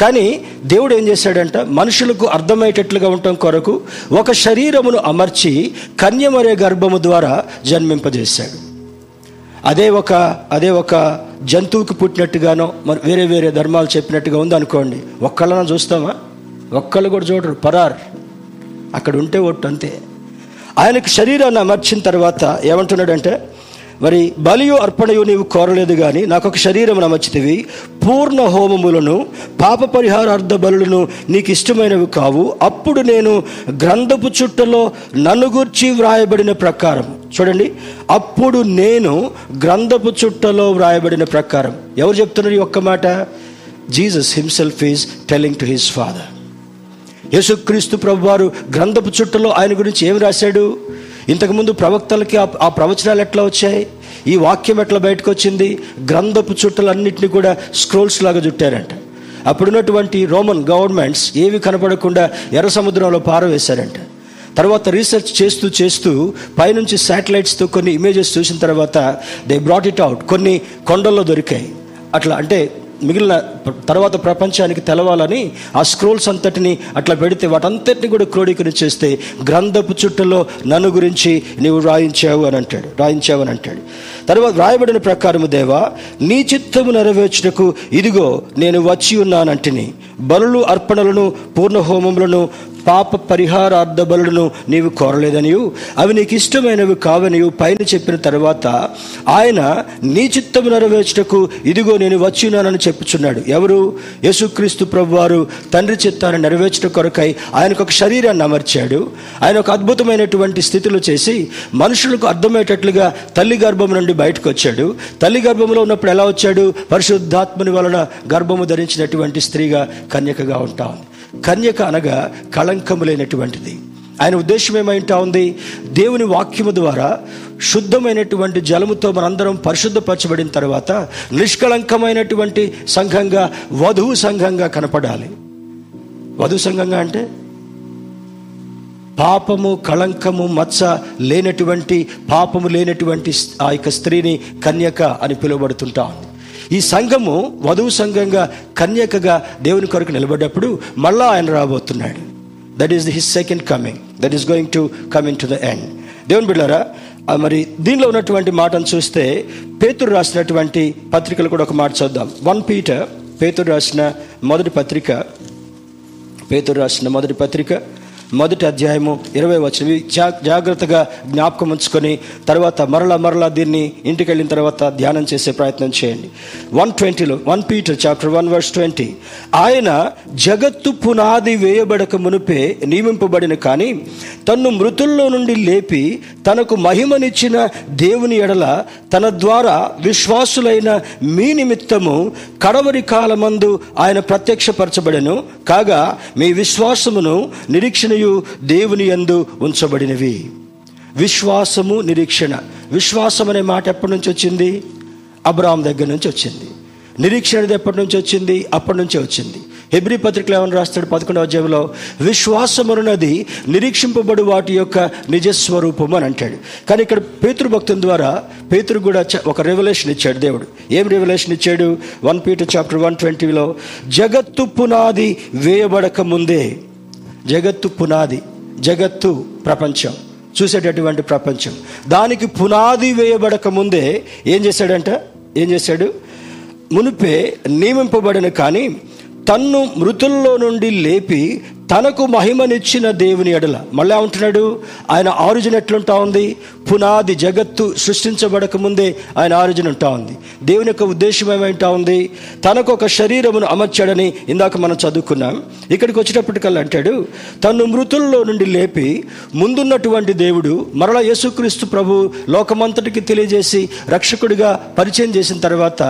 కానీ దేవుడు ఏం చేశాడంట? మనుషులకు అర్థమయ్యేటట్లుగా ఉండటం కొరకు ఒక శరీరమును అమర్చి కన్యమరే గర్భము ద్వారా జన్మింపజేశాడు. అదే ఒక అదే ఒక జంతువుకి పుట్టినట్టుగానో మరి వేరే వేరే ధర్మాలు చెప్పినట్టుగా ఉంది అనుకోండి. ఒక్కళ్ళన చూస్తామా? ఒక్కళ్ళు కూడా చూడరు. పరార్. అక్కడ ఉంటే ఒట్టు అంతే. ఆయనకు శరీరాన్ని అమర్చిన తర్వాత ఏమంటున్నాడంటే మరి బలియు అర్పణయు నీవు కోరలేదు కానీ నాకు ఒక శరీరం నమచ్చితివి. పూర్ణ హోమములను పాప పరిహారార్థ బలులను నీకు ఇష్టమైనవి కావు. అప్పుడు నేను గ్రంథపు చుట్టలో నన్ను గూర్చి వ్రాయబడిన ప్రకారం. చూడండి. అప్పుడు నేను గ్రంథపు చుట్టలో వ్రాయబడిన ప్రకారం. ఎవరు చెప్తున్నారు ఈ ఒక్క మాట? Jesus himself is telling to his father. యేసుక్రీస్తు ప్రభు వారు గ్రంథపు చుట్టలో ఆయన గురించి ఏం రాశాడు? ఇంతకుముందు ప్రవక్తలకి ఆ ప్రవచనాలు ఎట్లా వచ్చాయి? ఈ వాక్యం ఎట్లా బయటకు వచ్చింది? గ్రంథపు చుట్టలన్నింటినీ కూడా స్క్రోల్స్ లాగా చుట్టారంట. అప్పుడున్నటువంటి రోమన్ గవర్నమెంట్స్ ఏవి కనపడకుండా ఎర్ర సముద్రంలో పారవేశారంట. తర్వాత రీసెర్చ్ చేస్తూ చేస్తూ పైనుంచి శాటిలైట్స్తో కొన్ని ఇమేజెస్ చూసిన తర్వాత దే బ్రాట్ ఇట్ అవుట్. కొన్ని కొండల్లో దొరికాయి. అట్లా అంటే మిగిలిన తర్వాత ప్రపంచానికి తెలవాలని ఆ స్క్రోల్స్ అంతటిని అట్లా పెడితే వాటంతటిని కూడా క్రోడీకరించేస్తే గ్రంథపు చుట్టలో నన్ను గురించి నీవు రాయించావు అని అంటాడు రాయించావు అని అంటాడు. తర్వాత రాయబడిన ప్రకారము దేవా నీ చిత్తము నెరవేర్చుటకు ఇదిగో నేను వచ్చి ఉన్నానంటిని. బలులు అర్పణలను పూర్ణ హోమములను పాప పరిహారార్థ బలులను నీవు కోరలేదనియు. అవి నీకు ఇష్టమైనవి కావనియు. పైన చెప్పిన తర్వాత ఆయన నీ చిత్తము నెరవేర్చుటకు ఇదిగో నేను వచ్చినానని చెప్పుచున్నాడు. ఎవరు? యేసుక్రీస్తు ప్రభు వారు తండ్రి చిత్తాన్ని నెరవేర్చడం కొరకై ఆయనకు ఒక శరీరాన్ని అమర్చాడు. ఆయన ఒక అద్భుతమైనటువంటి స్థితిలో చేసి మనుషులకు అర్థమయ్యేటట్లుగా తల్లి గర్భం నుండి బయటకు వచ్చాడు. తల్లి గర్భంలో ఉన్నప్పుడు ఎలా వచ్చాడు? పరిశుద్ధాత్మని వలన గర్భము ధరించినటువంటి స్త్రీగా కన్యకగా ఉంటాం కన్యక అనగా కళంకము లేనటువంటిది ఆయన ఉద్దేశం ఏమైంటా ఉంది? దేవుని వాక్యము ద్వారా శుద్ధమైనటువంటి జలముతో మనందరం పరిశుద్ధపరచబడిన తర్వాత నిష్కళంకమైనటువంటి సంఘంగా వధువు సంఘంగా కనపడాలి. వధువు సంఘంగా అంటే? పాపము కళంకము మచ్చ లేనటువంటి పాపము లేనటువంటి ఆ యొక్క స్త్రీని కన్యక అని పిలువబడుతుంటా ఉంది. ఈ సంఘము వధువు సంఘంగా కన్యకగా దేవుని కొరకు నిలబడ్డప్పుడు మళ్ళా ఆయన రాబోతున్నాడు. That is his second coming that is going to coming to the end దేవుని బిళ్ళారా మరి దీనిలో ఉన్నటువంటి మాటను చూస్తే పేతురు రాసినటువంటి పత్రికలు కూడా ఒక మాట చూద్దాం. వన్ పీటర్ పేతురు రాసిన మొదటి పత్రిక పేతురు రాసిన మొదటి పత్రిక మొదటి అధ్యాయము ఇరవై వచ్చిన జాగ్రత్తగా జ్ఞాపకం ఉంచుకొని తర్వాత మరలా మరలా దీన్ని ఇంటికి వెళ్ళిన తర్వాత ధ్యానం చేసే ప్రయత్నం చేయండి. వన్ ట్వంటీలో one Peter chapter one verse twenty. ఆయన జగత్తు పునాది వేయబడక మునుపే నియమింపబడిన కానీ తన్ను మృతుల్లో నుండి లేపి తనకు మహిమనిచ్చిన దేవుని ఎడల తన ద్వారా విశ్వాసులైన మీ నిమిత్తము కడవరి కాలమందు ఆయన ప్రత్యక్షపరచబడను. కాగా మీ విశ్వాసమును నిరీక్షణ నిరీక్షణయు దేవుని యందు ఉంచబడినవి. విశ్వాసము నిరీక్షణ. విశ్వాసం అనే మాట ఎప్పటి నుంచి వచ్చింది? అబ్రాహం దగ్గర నుంచి వచ్చింది. నిరీక్షణ ఎప్పటి నుంచి వచ్చింది? అప్పటి నుంచే వచ్చింది. హెబ్రి పత్రికలో ఏమని రాస్తాడు? పదకొండవ అధ్యాయంలో విశ్వాసమనున్నది నిరీక్షింపబడు వాటి యొక్క నిజస్వరూపం అని అంటాడు. కానీ ఇక్కడ పేతృభక్తుల ద్వారా పేతురు కూడా ఒక రెవల్యూషన్ ఇచ్చాడు దేవుడు. ఏం రెవల్యూషన్ ఇచ్చాడు? వన్ పీటర్ చాప్టర్ వన్ ట్వంటీలో జగత్తు పునాది వేయబడక ముందే జగత్తు పునాది జగత్తు ప్రపంచం. చూసేటటువంటి ప్రపంచం. దానికి పునాది వేయబడక ముందే ఏం చేశాడంట? ఏం చేశాడు? మునిపే నియమింపబడిన కానీ తన్ను మృతుల్లో నుండి లేపి తనకు మహిమనిచ్చిన దేవుని ఎడల. మళ్ళీ ఉంటున్నాడు ఆయన ఆరిజిన్ ఎట్లుంటా ఉంది? పునాది జగత్తు సృష్టించబడక ముందే ఆయన ఆరిజిన్ ఉంటా ఉంది. దేవుని యొక్క ఉద్దేశం ఏమైంటా ఉంది? తనకు ఒక శరీరమును అమర్చాడని ఇందాక మనం చదువుకున్నాం. ఇక్కడికి వచ్చేటప్పటికల్లా అంటాడు తను మృతుల్లో నుండి లేపి ముందున్నటువంటి దేవుడు మరలా యేసుక్రీస్తు ప్రభు లోకమంతటికి తెలియజేసి రక్షకుడిగా పరిచయం చేసిన తర్వాత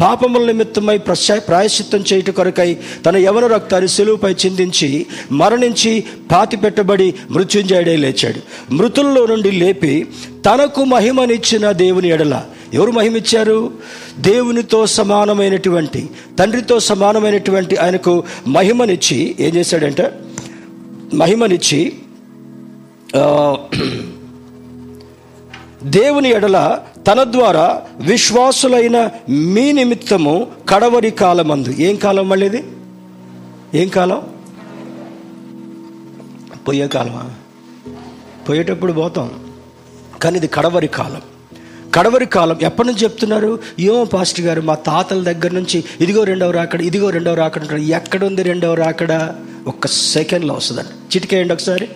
పాపముల నిమిత్తమై ప్రశా ప్రాయశ్చిత్తం చేయుట కొరకై తన యవన రక్తాన్ని సెలువుపై చిందించి మరణించి పాతి పెట్టబడి మృత్యుంజయుడే లేచాడు. మృతుల్లో నుండి లేపి తనకు మహిమనిచ్చిన దేవుని ఎడల ఎవరు మహిమిచ్చారు? దేవునితో సమానమైనటువంటి తండ్రితో సమానమైనటువంటి ఆయనకు మహిమనిచ్చి ఏం చేశాడంటే? మహిమనిచ్చి దేవుని ఎడల తన ద్వారా విశ్వాసులైన మీ నిమిత్తము కడవరి కాలమందు. ఏం కాలం మళ్ళీది? ఏం కాలం? పోయే కాలమా పోయేటప్పుడు పోతాం. కానీ ఇది కడవరి కాలం. కడవరి కాలం ఎప్పటి నుంచి చెప్తున్నారు? ఏమో పాస్టర్ గారు మా తాతల దగ్గర నుంచి ఇదిగో రెండవ రాకడ ఇదిగో రెండవ రాకడ అంటారు. ఎక్కడుంది రెండవ రాకడ? ఒక్క సెకండ్లో వస్తుందండి. చిటికేయండి ఒకసారి.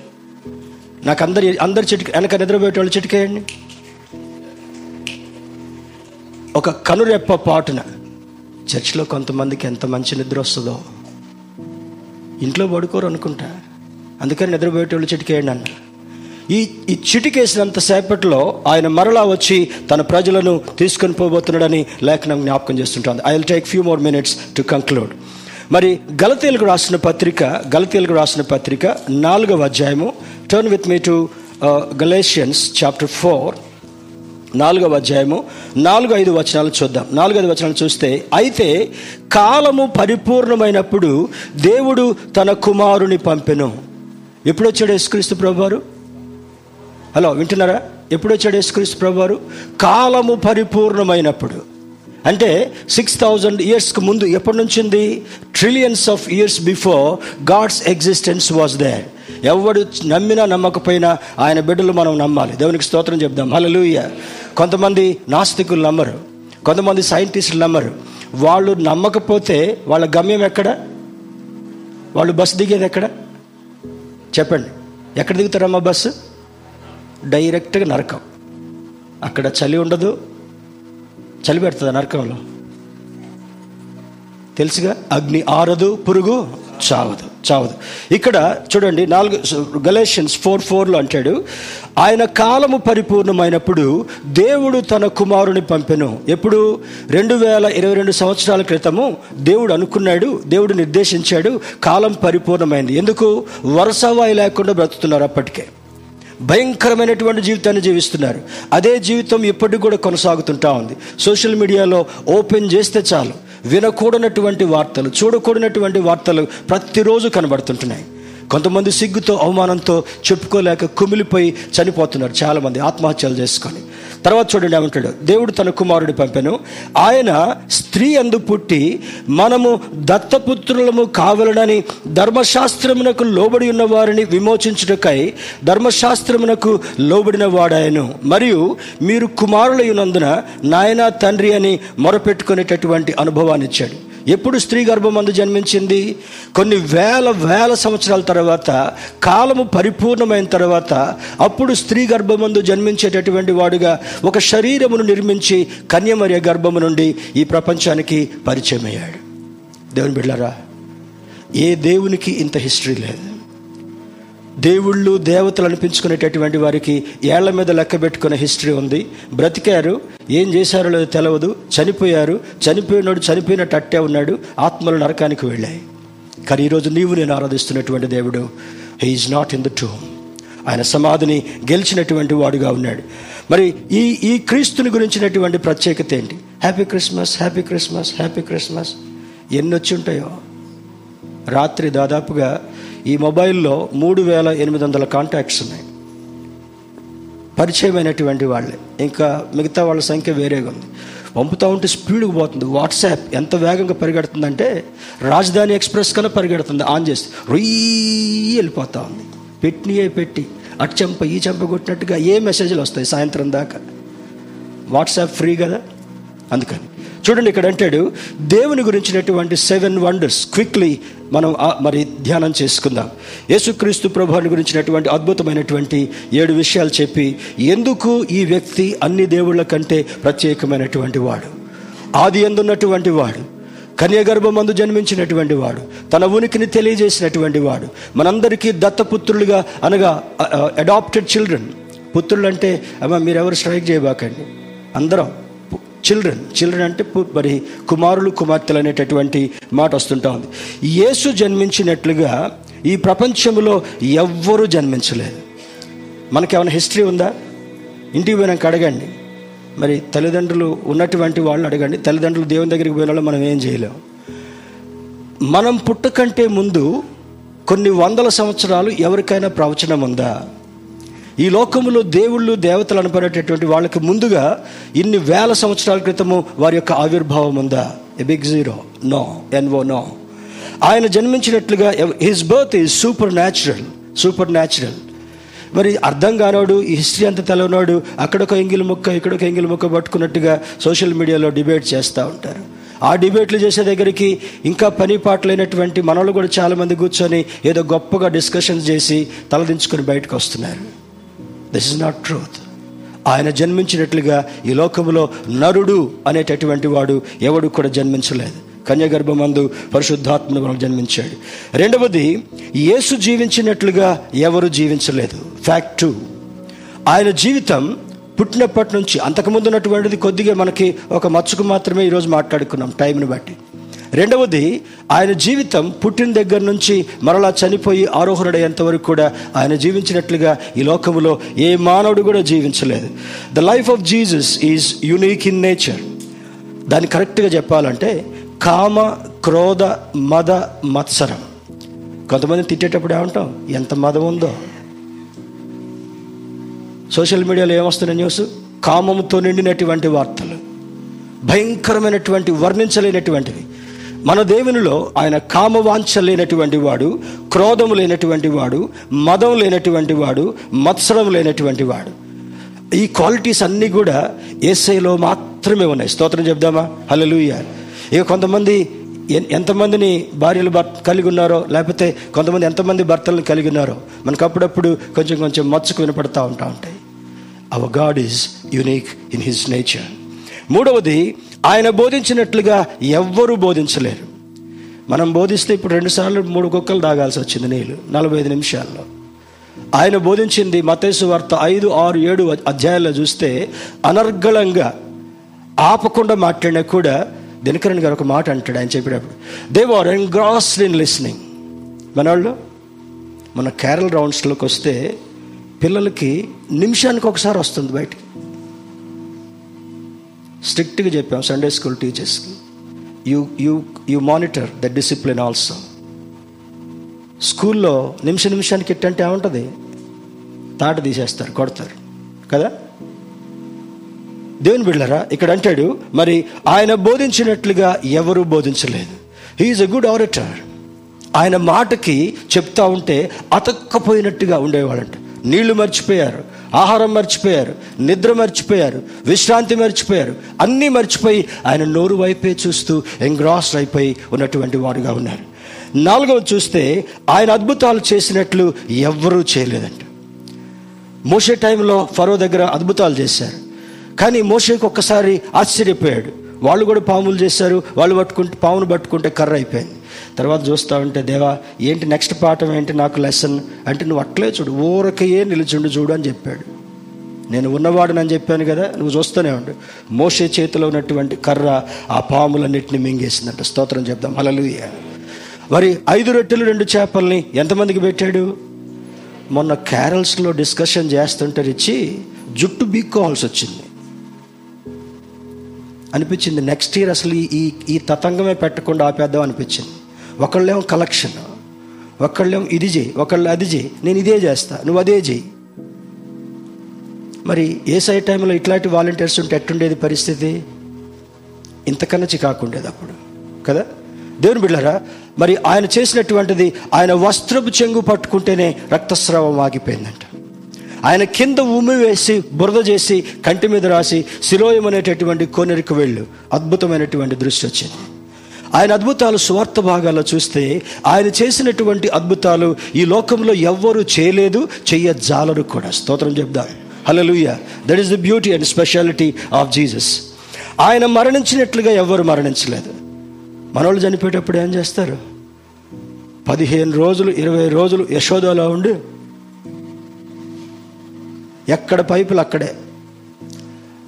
నాకు అందరి అందరు చిటిక వెనక నిద్రపోయేటోళ్ళు చిటికేయండి. ఒక కనురెప్ప పాటున చర్చిలో కొంతమందికి ఎంత మంచి నిద్ర వస్తుందో. ఇంట్లో పడుకోరు అనుకుంటా. అందుకని నిద్రపోయేటోళ్ళు చిటికేయండి అన్న ఈ ఈ చిటికేసినంత సేపట్లో ఆయన మరలా వచ్చి తన ప్రజలను తీసుకొని పోబోతున్నాడని లేఖనం జ్ఞాపకం చేస్తుంటుంది. I will take few more minutes to conclude మరి గలతీలకు రాసిన పత్రిక గలతీలకు రాసిన పత్రిక నాలుగవ అధ్యాయము. Turn with me to Galatians chapter four నాలుగవ అధ్యాయము. నాలుగు ఐదు వచనాలు చూద్దాం. నాలుగు ఐదు వచనాలు చూస్తే అయితే కాలము పరిపూర్ణమైనప్పుడు దేవుడు తన కుమారుని పంపెను. ఎప్పుడు వచ్చాడు యేసుక్రీస్తు ప్రభువారు? హలో వింటున్నారా? ఎప్పుడు వచ్చాడు యేసుక్రీస్తు ప్రభువారు? కాలము పరిపూర్ణమైనప్పుడు. అంటే సిక్స్ థౌజండ్ ఇయర్స్కి ముందు ఎప్పటి నుంచి ఉంది trillions of years before God's existence was there. ఎవడు నమ్మినా నమ్మకపోయినా ఆయన బిడ్డలు మనం నమ్మాలి. దేవునికి స్తోత్రం చెప్దాం. హలలుయ కొంతమంది నాస్తికులు నమ్మరు. కొంతమంది సైంటిస్టులు నమ్మరు. వాళ్ళు నమ్మకపోతే వాళ్ళ గమ్యం ఎక్కడ? వాళ్ళు బస్సు దిగేది ఎక్కడ? చెప్పండి. ఎక్కడ దిగుతారమ్మా బస్సు? డైరెక్ట్గా నరకం. అక్కడ చలి ఉండదు. చలి పెడుతుంది నరకంలో? తెలుసుగా? అగ్ని ఆరదు పురుగు. చావదు చావదు. ఇక్కడ చూడండి నాలుగు గలేషన్స్ ఫోర్ ఫోర్లో అంటాడు ఆయన కాలము పరిపూర్ణమైనప్పుడు దేవుడు తన కుమారుని పంపెను. ఎప్పుడు? రెండు వేల ఇరవై రెండు సంవత్సరాల క్రితము దేవుడు అనుకున్నాడు దేవుడు నిర్దేశించాడు కాలం పరిపూర్ణమైంది. ఎందుకు? వరసవాయి లేకుండా బ్రతుకుతున్నారు అప్పటికే. భయంకరమైనటువంటి జీవితాన్ని జీవిస్తున్నారు. అదే జీవితం ఇప్పటికి కూడా కొనసాగుతుంటా ఉంది. సోషల్ మీడియాలో ఓపెన్ చేస్తే చాలు. వినకూడనటువంటి వార్తలు చూడకూడనటువంటి వార్తలు ప్రతిరోజు కనబడుతుంటున్నాయి. కొంతమంది సిగ్గుతో అవమానంతో చెప్పుకోలేక కుమిలిపోయి చనిపోతున్నారు చాలామంది. ఆత్మహత్యలు చేసుకొని. తర్వాత చూడండి ఏమంటాడు? దేవుడు తన కుమారుడు పంపెను. ఆయన స్త్రీ అందు పుట్టి మనము దత్తపుత్రులము కావలనని ధర్మశాస్త్రమునకు లోబడి ఉన్న వారిని విమోచించుటకై ధర్మశాస్త్రమునకు లోబడిన వాడాయను. మరియు మీరు కుమారులైనందున నాయన తండ్రి అని మొరపెట్టుకునేటటువంటి అనుభవాన్ని ఇచ్చాడు ఎప్పుడు స్త్రీ గర్భమందు జన్మించింది? కొన్ని వేల వేల సంవత్సరాల తర్వాత కాలము పరిపూర్ణమైన తర్వాత అప్పుడు స్త్రీ గర్భమందు జన్మించేటటువంటి వాడుగా ఒక శరీరమును నిర్మించి కన్యమర్య గర్భము నుండి ఈ ప్రపంచానికి పరిచయం అయ్యాడు దేవుని బిడ్డారా ఏ దేవునికి ఇంత హిస్టరీ లేదు. దేవుళ్ళు దేవతలు అనిపించుకునేటటువంటి వారికి ఏళ్ళ మీద లెక్క పెట్టుకునే హిస్టరీ ఉంది. బ్రతికారు. ఏం చేశారో లేదో తెలవదు. చనిపోయారు. చనిపోయినాడు చనిపోయినట్టు అట్టే ఉన్నాడు. ఆత్మలు నరకానికి వెళ్ళాయి. కానీ ఈరోజు నీవు నేను ఆరాధిస్తున్నటువంటి దేవుడు. He's not in the tomb ఆయన సమాధిని గెలిచినటువంటి వాడుగా ఉన్నాడు. మరి ఈ ఈ క్రీస్తుని గురించినటువంటి ప్రత్యేకత ఏంటి? Happy Christmas happy Christmas happy Christmas ఎన్ని వచ్చి ఉంటాయో? రాత్రి దాదాపుగా ఈ మొబైల్లో మూడు వేల ఎనిమిది వందల కాంటాక్ట్స్ ఉన్నాయి. పరిచయమైనటువంటి వాళ్ళే. ఇంకా మిగతా వాళ్ళ సంఖ్య వేరేగా ఉంది. పంపుతూ ఉంటే స్పీడ్కి పోతుంది. వాట్సాప్ ఎంత వేగంగా పరిగెడుతుందంటే రాజధాని ఎక్స్ప్రెస్ కన్నా పరిగెడుతుంది. ఆన్ చేస్తే రొయ్యి వెళ్ళిపోతూ ఉంది. పెట్టినయే పెట్టి అటు చెంప ఈ చెంప కొట్టినట్టుగా ఏ మెసేజ్లు వస్తాయి సాయంత్రం దాకా? వాట్సాప్ ఫ్రీ కదా? అందుకని. చూడండి ఇక్కడ అంటాడు దేవుని గురించినటువంటి సెవెన్ వండర్స్ క్విక్లీ మనం మరి ధ్యానం చేసుకుందాం. యేసుక్రీస్తు ప్రభుని గురించినటువంటి అద్భుతమైనటువంటి ఏడు విషయాలు చెప్పి ఎందుకు ఈ వ్యక్తి అన్ని దేవుళ్ళ కంటే ప్రత్యేకమైనటువంటి వాడు? ఆది ఎందున్నటువంటి వాడు? కన్యగర్భమందు జన్మించినటువంటి వాడు? తన ఉనికిని తెలియజేసినటువంటి వాడు? మనందరికీ దత్తపుత్రులుగా అనగా అడాప్టెడ్ చిల్డ్రన్ పుత్రులు అంటే అమ్మ మీరెవరు స్ట్రైక్ చేయబాకండి? అందరం. చిల్డ్రన్ చిల్డ్రన్ అంటే మరి కుమారులు కుమార్తెలు అనేటటువంటి మాట వస్తుంటా ఉంది. యేసు జన్మించినట్లుగా ఈ ప్రపంచంలో ఎవ్వరూ జన్మించలేదు. మనకేమైనా హిస్టరీ ఉందా? ఇంటికి పోయినాక అడగండి. మరి తల్లిదండ్రులు ఉన్నటువంటి వాళ్ళని అడగండి. తల్లిదండ్రులు దేవుని దగ్గరికి పోయిన వాళ్ళు మనం ఏం చేయలేం. మనం పుట్టకంటే ముందు కొన్ని వందల సంవత్సరాలు ఎవరికైనా ప్రవచనం ఉందా? ఈ లోకములో దేవుళ్ళు దేవతలు అనబడేటటువంటి వాళ్ళకి ముందుగా ఇన్ని వేల సంవత్సరాల క్రితము వారి యొక్క ఆవిర్భావం ఉందా? A big zero no N O no ఆయన జన్మించినట్లుగా his birth is supernatural supernatural మరి అర్థం కానోడు ఈ హిస్టరీ అంత తెలవనాడు అక్కడొక ఎంగిలి ముక్క ఇక్కడొక ఎంగిలి ముక్క పట్టుకున్నట్టుగా సోషల్ మీడియాలో డిబేట్ చేస్తూ ఉంటారు. ఆ డిబేట్లు చేసే దగ్గరికి ఇంకా పని పాటలైనటువంటి మనలు కూడా చాలామంది కూర్చొని ఏదో గొప్పగా డిస్కషన్స్ చేసి తలదించుకొని బయటకు వస్తున్నారు. దిస్ ఇస్ నాట్ ట్రూత్ ఆయన జన్మించినట్లుగా ఈ లోకంలో నరుడు అనేటటువంటి వాడు ఎవడు కూడా జన్మించలేదు. కన్యగర్భమందు పరిశుద్ధాత్మను వలన జన్మించాడు. రెండవది యేసు జీవించినట్లుగా ఎవరు జీవించలేదు. ఫ్యాక్ట్ టూ ఆయన జీవితం పుట్టినప్పటి నుంచి అంతకుముందు ఉన్నటువంటిది కొద్దిగా మనకి ఒక మచ్చుకు మాత్రమే ఈరోజు మాట్లాడుకున్నాం టైంని బట్టి. రెండవది ఆయన జీవితం పుట్టిన దగ్గర నుంచి మరలా చనిపోయి ఆరోహణుడయ్యేంత వరకు కూడా ఆయన జీవించినట్లుగా ఈ లోకములో ఏ మానవుడు కూడా జీవించలేదు. The life of Jesus is unique in nature దాన్ని కరెక్ట్గా చెప్పాలంటే కామ క్రోధ మద మత్సరం. కొంతమంది తిట్టేటప్పుడు ఏమంటాం? ఎంత మదం ఉందో. సోషల్ మీడియాలో ఏమొస్తున్న న్యూస్? కామంతో నిండినటువంటి వార్తలు. భయంకరమైనటువంటి వర్ణించలేనటువంటివి. మన దేవునిలో ఆయన కామవాంఛ లేనటువంటి వాడు క్రోధము లేనటువంటి వాడు మదం లేనటువంటి వాడు మత్సరం లేనటువంటి వాడు. ఈ క్వాలిటీస్ అన్నీ కూడా ఏసైలో మాత్రమే ఉన్నాయి. స్తోత్రం చెప్దామా? హల్లెలూయా. ఇక కొంతమంది ఎన్- ఎంతమందిని భార్యలు భర్త కలిగి ఉన్నారో లేకపోతే కొంతమంది ఎంతమంది భర్తలను కలిగి ఉన్నారో మనకు అప్పుడప్పుడు కొంచెం కొంచెం మచ్చుకు వినపడతా ఉంటా ఉంటాయి. Our God is unique in his nature మూడవది ఆయన బోధించినట్లుగా ఎవ్వరూ బోధించలేరు. మనం బోధిస్తే ఇప్పుడు రెండుసార్లు మూడు కుక్కలు తాగాల్సి వచ్చింది నీళ్ళు నలభై ఐదు నిమిషాల్లో. ఆయన బోధించింది మతేసు వార్త ఐదు ఆరు ఏడు అధ్యాయాల్లో చూస్తే అనర్గళంగా ఆపకుండా మాట్లాడినా కూడా దినకరణ్ గారు ఒక మాట అంటాడు ఆయన చెప్పేటప్పుడు. They are engrossed in listening మనవాళ్ళు మన కేరళ రౌండ్స్లోకి వస్తే పిల్లలకి నిమిషానికి ఒకసారి వస్తుంది బయటికి. స్ట్రిక్ట్గా చెప్పాం సండే స్కూల్ టీచర్స్కి you you you monitor the discipline also స్కూల్లో నిమిష నిమిషానికి ఎట్టంటే ఏముంటుంది? తాట తీసేస్తారు కొడతారు. కదా? దేవుని బిళ్ళరా ఇక్కడ అంటాడు మరి ఆయన బోధించినట్లుగా ఎవరూ బోధించలేదు. హీఈస్ ఎ గుడ్ ఆరిటర్ ఆయన మాటకి చెప్తా ఉంటే అతక్కపోయినట్టుగా ఉండేవాళ్ళంట నీళ్ళు మర్చిపోయారు. ఆహారం మర్చిపోయారు నిద్ర మర్చిపోయారు విశ్రాంతి మర్చిపోయారు అన్నీ మర్చిపోయి ఆయన నోరు వైపే చూస్తూ ఎంగ్రాస్ అయిపోయి ఉన్నటువంటి వాడుగా ఉన్నారు. నాలుగవ చూస్తే ఆయన అద్భుతాలు చేసినట్లు ఎవ్వరూ చేయలేదంట. మోసే టైంలో ఫరో దగ్గర అద్భుతాలు చేశారు. కానీ మోషేకి ఒక్కసారి ఆశ్చర్యపోయాడు. వాళ్ళు కూడా పాములు చేశారు వాళ్ళు పట్టుకుంటే పామును పట్టుకుంటే కర్ర అయిపోయింది. తర్వాత చూస్తా ఉంటే దేవా ఏంటి నెక్స్ట్ పాఠం ఏంటి నాకు లెసన్ అంటే నువ్వు అట్లే చూడు ఊరకయే నిలిచుండు చూడు అని చెప్పాడు. నేను ఉన్నవాడని చెప్పాను కదా నువ్వు చూస్తూనే ఉండు. మోసే చేతిలో ఉన్నటువంటి కర్ర ఆ పాములన్నింటినీ మింగేసిందంట. స్తోత్రం చెప్దాం. అలలుయ మరి ఐదు రొట్టెలు రెండు చేపల్ని ఎంతమందికి పెట్టాడు? మొన్న క్యారల్స్లో డిస్కషన్ చేస్తుంటే ఇచ్చి జుట్టు బీక్కోవాల్సి వచ్చింది. అనిపించింది నెక్స్ట్ ఇయర్ అసలు ఈ ఈ తతంగమే పెట్టకుండా ఆపేద్దాం అనిపించింది. ఒకళ్ళేమో కలెక్షన్ ఒకళ్ళేమో ఇది చేయి ఒకళ్ళు అది చేయి నేను ఇదే చేస్తా నువ్వు అదే చేయి. మరి ఏ టైంలో ఇట్లాంటి వాలంటీర్స్ ఉంటే ఎట్టుండేది పరిస్థితి? ఇంతకన్నా చికాకుండేది అప్పుడు కదా? దేవుని బిడ్డారా మరి ఆయన చేసినటువంటిది ఆయన వస్త్రపు చెంగు పట్టుకుంటేనే రక్తస్రావం ఆగిపోయిందంట. ఆయన కింద ఉమ్మి వేసి బురద చేసి కంటి మీద రాసి శిలోయం అనేటటువంటి కోనెరికి వెళ్ళు. అద్భుతమైనటువంటి దృష్టి వచ్చింది ఆయన అద్భుతాలు స్వార్థ భాగాల్లో చూస్తే ఆయన చేసినటువంటి అద్భుతాలు ఈ లోకంలో ఎవ్వరూ చేయలేదు చెయ్యజాలరు కూడా. స్తోత్రం చెప్దాం. Hallelujah that is the beauty and speciality of Jesus ఆయన మరణించినట్లుగా ఎవ్వరు మరణించలేదు. మనోళ్ళు చనిపోయేటప్పుడు ఏం చేస్తారు? పదిహేను రోజులు ఇరవై రోజులు యశోదలో ఉండి ఎక్కడ పైపులు అక్కడే.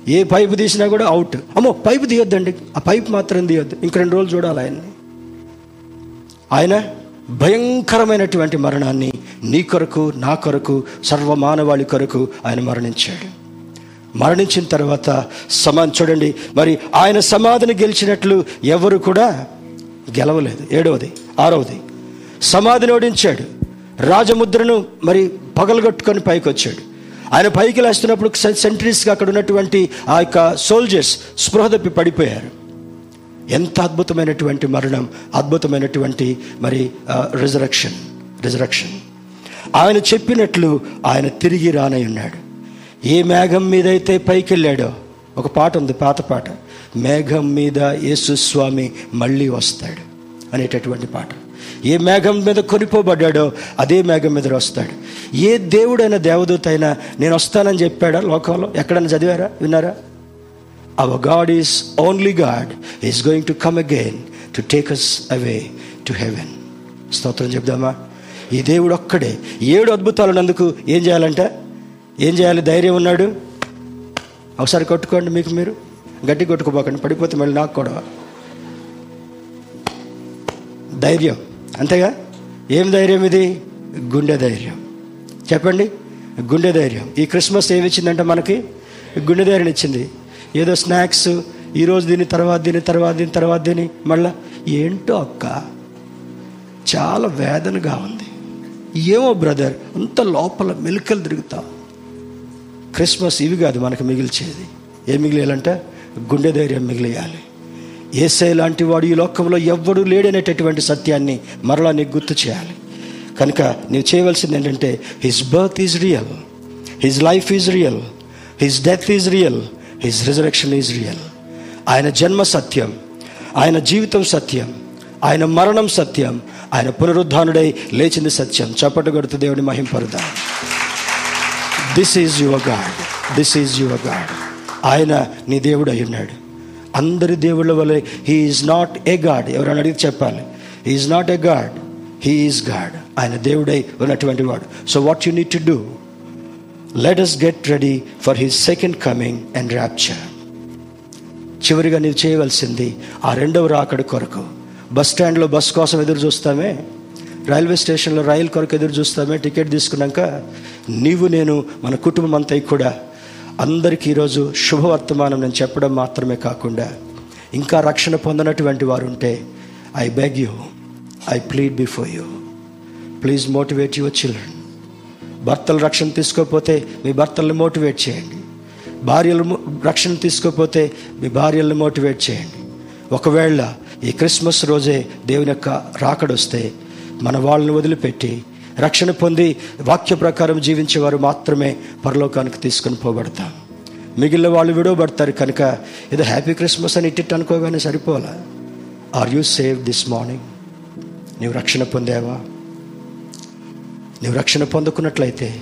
ఏ పైపు తీసినా కూడా అవుట్. అమ్మో పైపు తీయొద్దండి. ఆ పైపు మాత్రం తీయొద్దు. ఇంక రెండు రోజులు చూడాలి ఆయన్ని. ఆయన భయంకరమైనటువంటి మరణాన్ని నీ కొరకు నా కొరకు సర్వమానవాళి కొరకు ఆయన మరణించాడు. మరణించిన తర్వాత సమా చూడండి. మరి ఆయన సమాధిని గెలిచినట్లు ఎవరు కూడా గెలవలేదు. ఏడవది ఆరవది. సమాధిని ఓడించాడు. రాజముద్రను మరి పగలగొట్టుకొని పైకి వచ్చాడు ఆయన పైకి లేస్తున్నప్పుడు సెంట్రీస్గా అక్కడ ఉన్నటువంటి ఆ యొక్క సోల్జర్స్ స్పృహ తప్పి పడిపోయారు. ఎంత అద్భుతమైనటువంటి మరణం అద్భుతమైనటువంటి మరి రిజరక్షన్ రిజరక్షన్ ఆయన చెప్పినట్లు ఆయన తిరిగి రానై ఉన్నాడు. ఏ మేఘం మీద అయితే పైకి వెళ్ళాడో ఒక పాట ఉంది పాత పాట. మేఘం మీద యేసుస్వామి మళ్ళీ వస్తాడు అనేటటువంటి పాట. ఏ మేఘం మీద కొనిపోబడ్డాడో అదే మేఘం మీద వస్తాడు. ఏ దేవుడైనా దేవదూత అయినా నేను వస్తానని చెప్పాడా లోకంలో? ఎక్కడైనా చదివారా? విన్నారా? Our God is only God is going to come again to take us away to heaven స్తోత్రం చెప్దామా? ఈ దేవుడు ఒక్కడే. ఏడు అద్భుతాలు నందుకు ఏం చేయాలంట? ఏం చేయాలి? ధైర్యం ఉన్నాడు? ఒకసారి కొట్టుకోండి మీకు మీరు. గట్టి కొట్టుకోపోకండి. పడిపోతే మళ్ళీ నాకు కూడా. ధైర్యం. అంతేగా? ఏం ధైర్యం ఇది? గుండె ధైర్యం. చెప్పండి? గుండె ధైర్యం. ఈ క్రిస్మస్ ఏమి ఇచ్చిందంటే మనకి? గుండె ధైర్యం ఇచ్చింది. ఏదో స్నాక్స్ ఈరోజు దీని తర్వాత దీని తర్వాత దీని తర్వాత దీని మళ్ళా ఏంటో అక్క? చాలా వేదనగా ఉంది. ఏమో బ్రదర్ అంత లోపల మెలికలు తిరుగుతాం. క్రిస్మస్ ఇవి కాదు మనకు మిగిల్చేది. ఏం మిగిలేయాలంటే గుండె ధైర్యం మిగిలేయాలి. ఏసే లాంటి వాడు ఈ లోకంలో ఎవ్వడూ లేడనేటటువంటి సత్యాన్ని మరలా నీకు గుర్తు చేయాలి. కనుక నీవు చేయవలసింది ఏంటంటే his birth is real his life is real his death is real his resurrection is real ఆయన జన్మ సత్యం ఆయన జీవితం సత్యం ఆయన మరణం సత్యం ఆయన పునరుద్ధానుడై లేచింది సత్యం. చప్పట దేవుని మహింపరుదా. This is your God this is your God ఆయన నీ దేవుడు అయి ఉన్నాడు. అందరి దేవుళ్ళ వల్ల హీఈస్ నాట్ ఏ గాడ్ ఎవరైనా అడిగి చెప్పాలి. He's not a God he's God ఆయన దేవుడై ఉన్నటువంటి వాడు. So what you need to do let us get ready for his second coming and rapture చివరిగా నీవు చేయవలసింది ఆ రెండవ రాకడ కొరకు. బస్ స్టాండ్లో బస్ కోసం ఎదురు చూస్తామే? రైల్వే స్టేషన్లో రైలు కొరకు ఎదురు చూస్తామే? టికెట్ తీసుకున్నాక నీవు నేను మన కుటుంబం అంతా కూడా అందరికీ ఈరోజు శుభవర్తమానం నేను చెప్పడం మాత్రమే కాకుండా ఇంకా రక్షణ పొందనటువంటి వారు ఉంటే I beg you I plead before you please motivate your children భర్తలు రక్షణ తీసుకోకపోతే మీ భర్తల్ని మోటివేట్ చేయండి. భార్యలు రక్షణ తీసుకోకపోతే మీ భార్యలను మోటివేట్ చేయండి. ఒకవేళ ఈ క్రిస్మస్ రోజే దేవుని యొక్క రాకడొస్తే మన వాళ్ళని వదిలిపెట్టి రక్షణ పొంది వాక్య ప్రకారం జీవించేవారు మాత్రమే పరలోకానికి తీసుకొని పోబడతాం మిగిలిన వాళ్ళు విడవబడతారు కనుక ఏదో హ్యాపీ క్రిస్మస్ అని ఇట్టిట్ అనుకోగానే సరిపోలే are you save this morning నీవు రక్షణ పొందావా? నీవు రక్షణ పొందుకున్నట్లయితే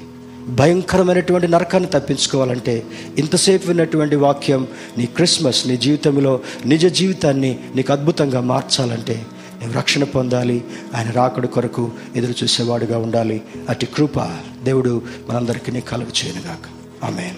భయంకరమైనటువంటి నరకాన్ని తప్పించుకోవాలంటే ఇంతసేపు విన్నటువంటి వాక్యం నీ క్రిస్మస్ నీ జీవితంలో నిజ జీవితాన్ని నీకు అద్భుతంగా మార్చాలంటే నీవు రక్షణ పొందాలి. ఆయన రాకడు కొరకు ఎదురు చూసేవాడుగా ఉండాలి. అటు కృప దేవుడు మనందరికీ కలుగు చేయనుగాక. ఆమెన్.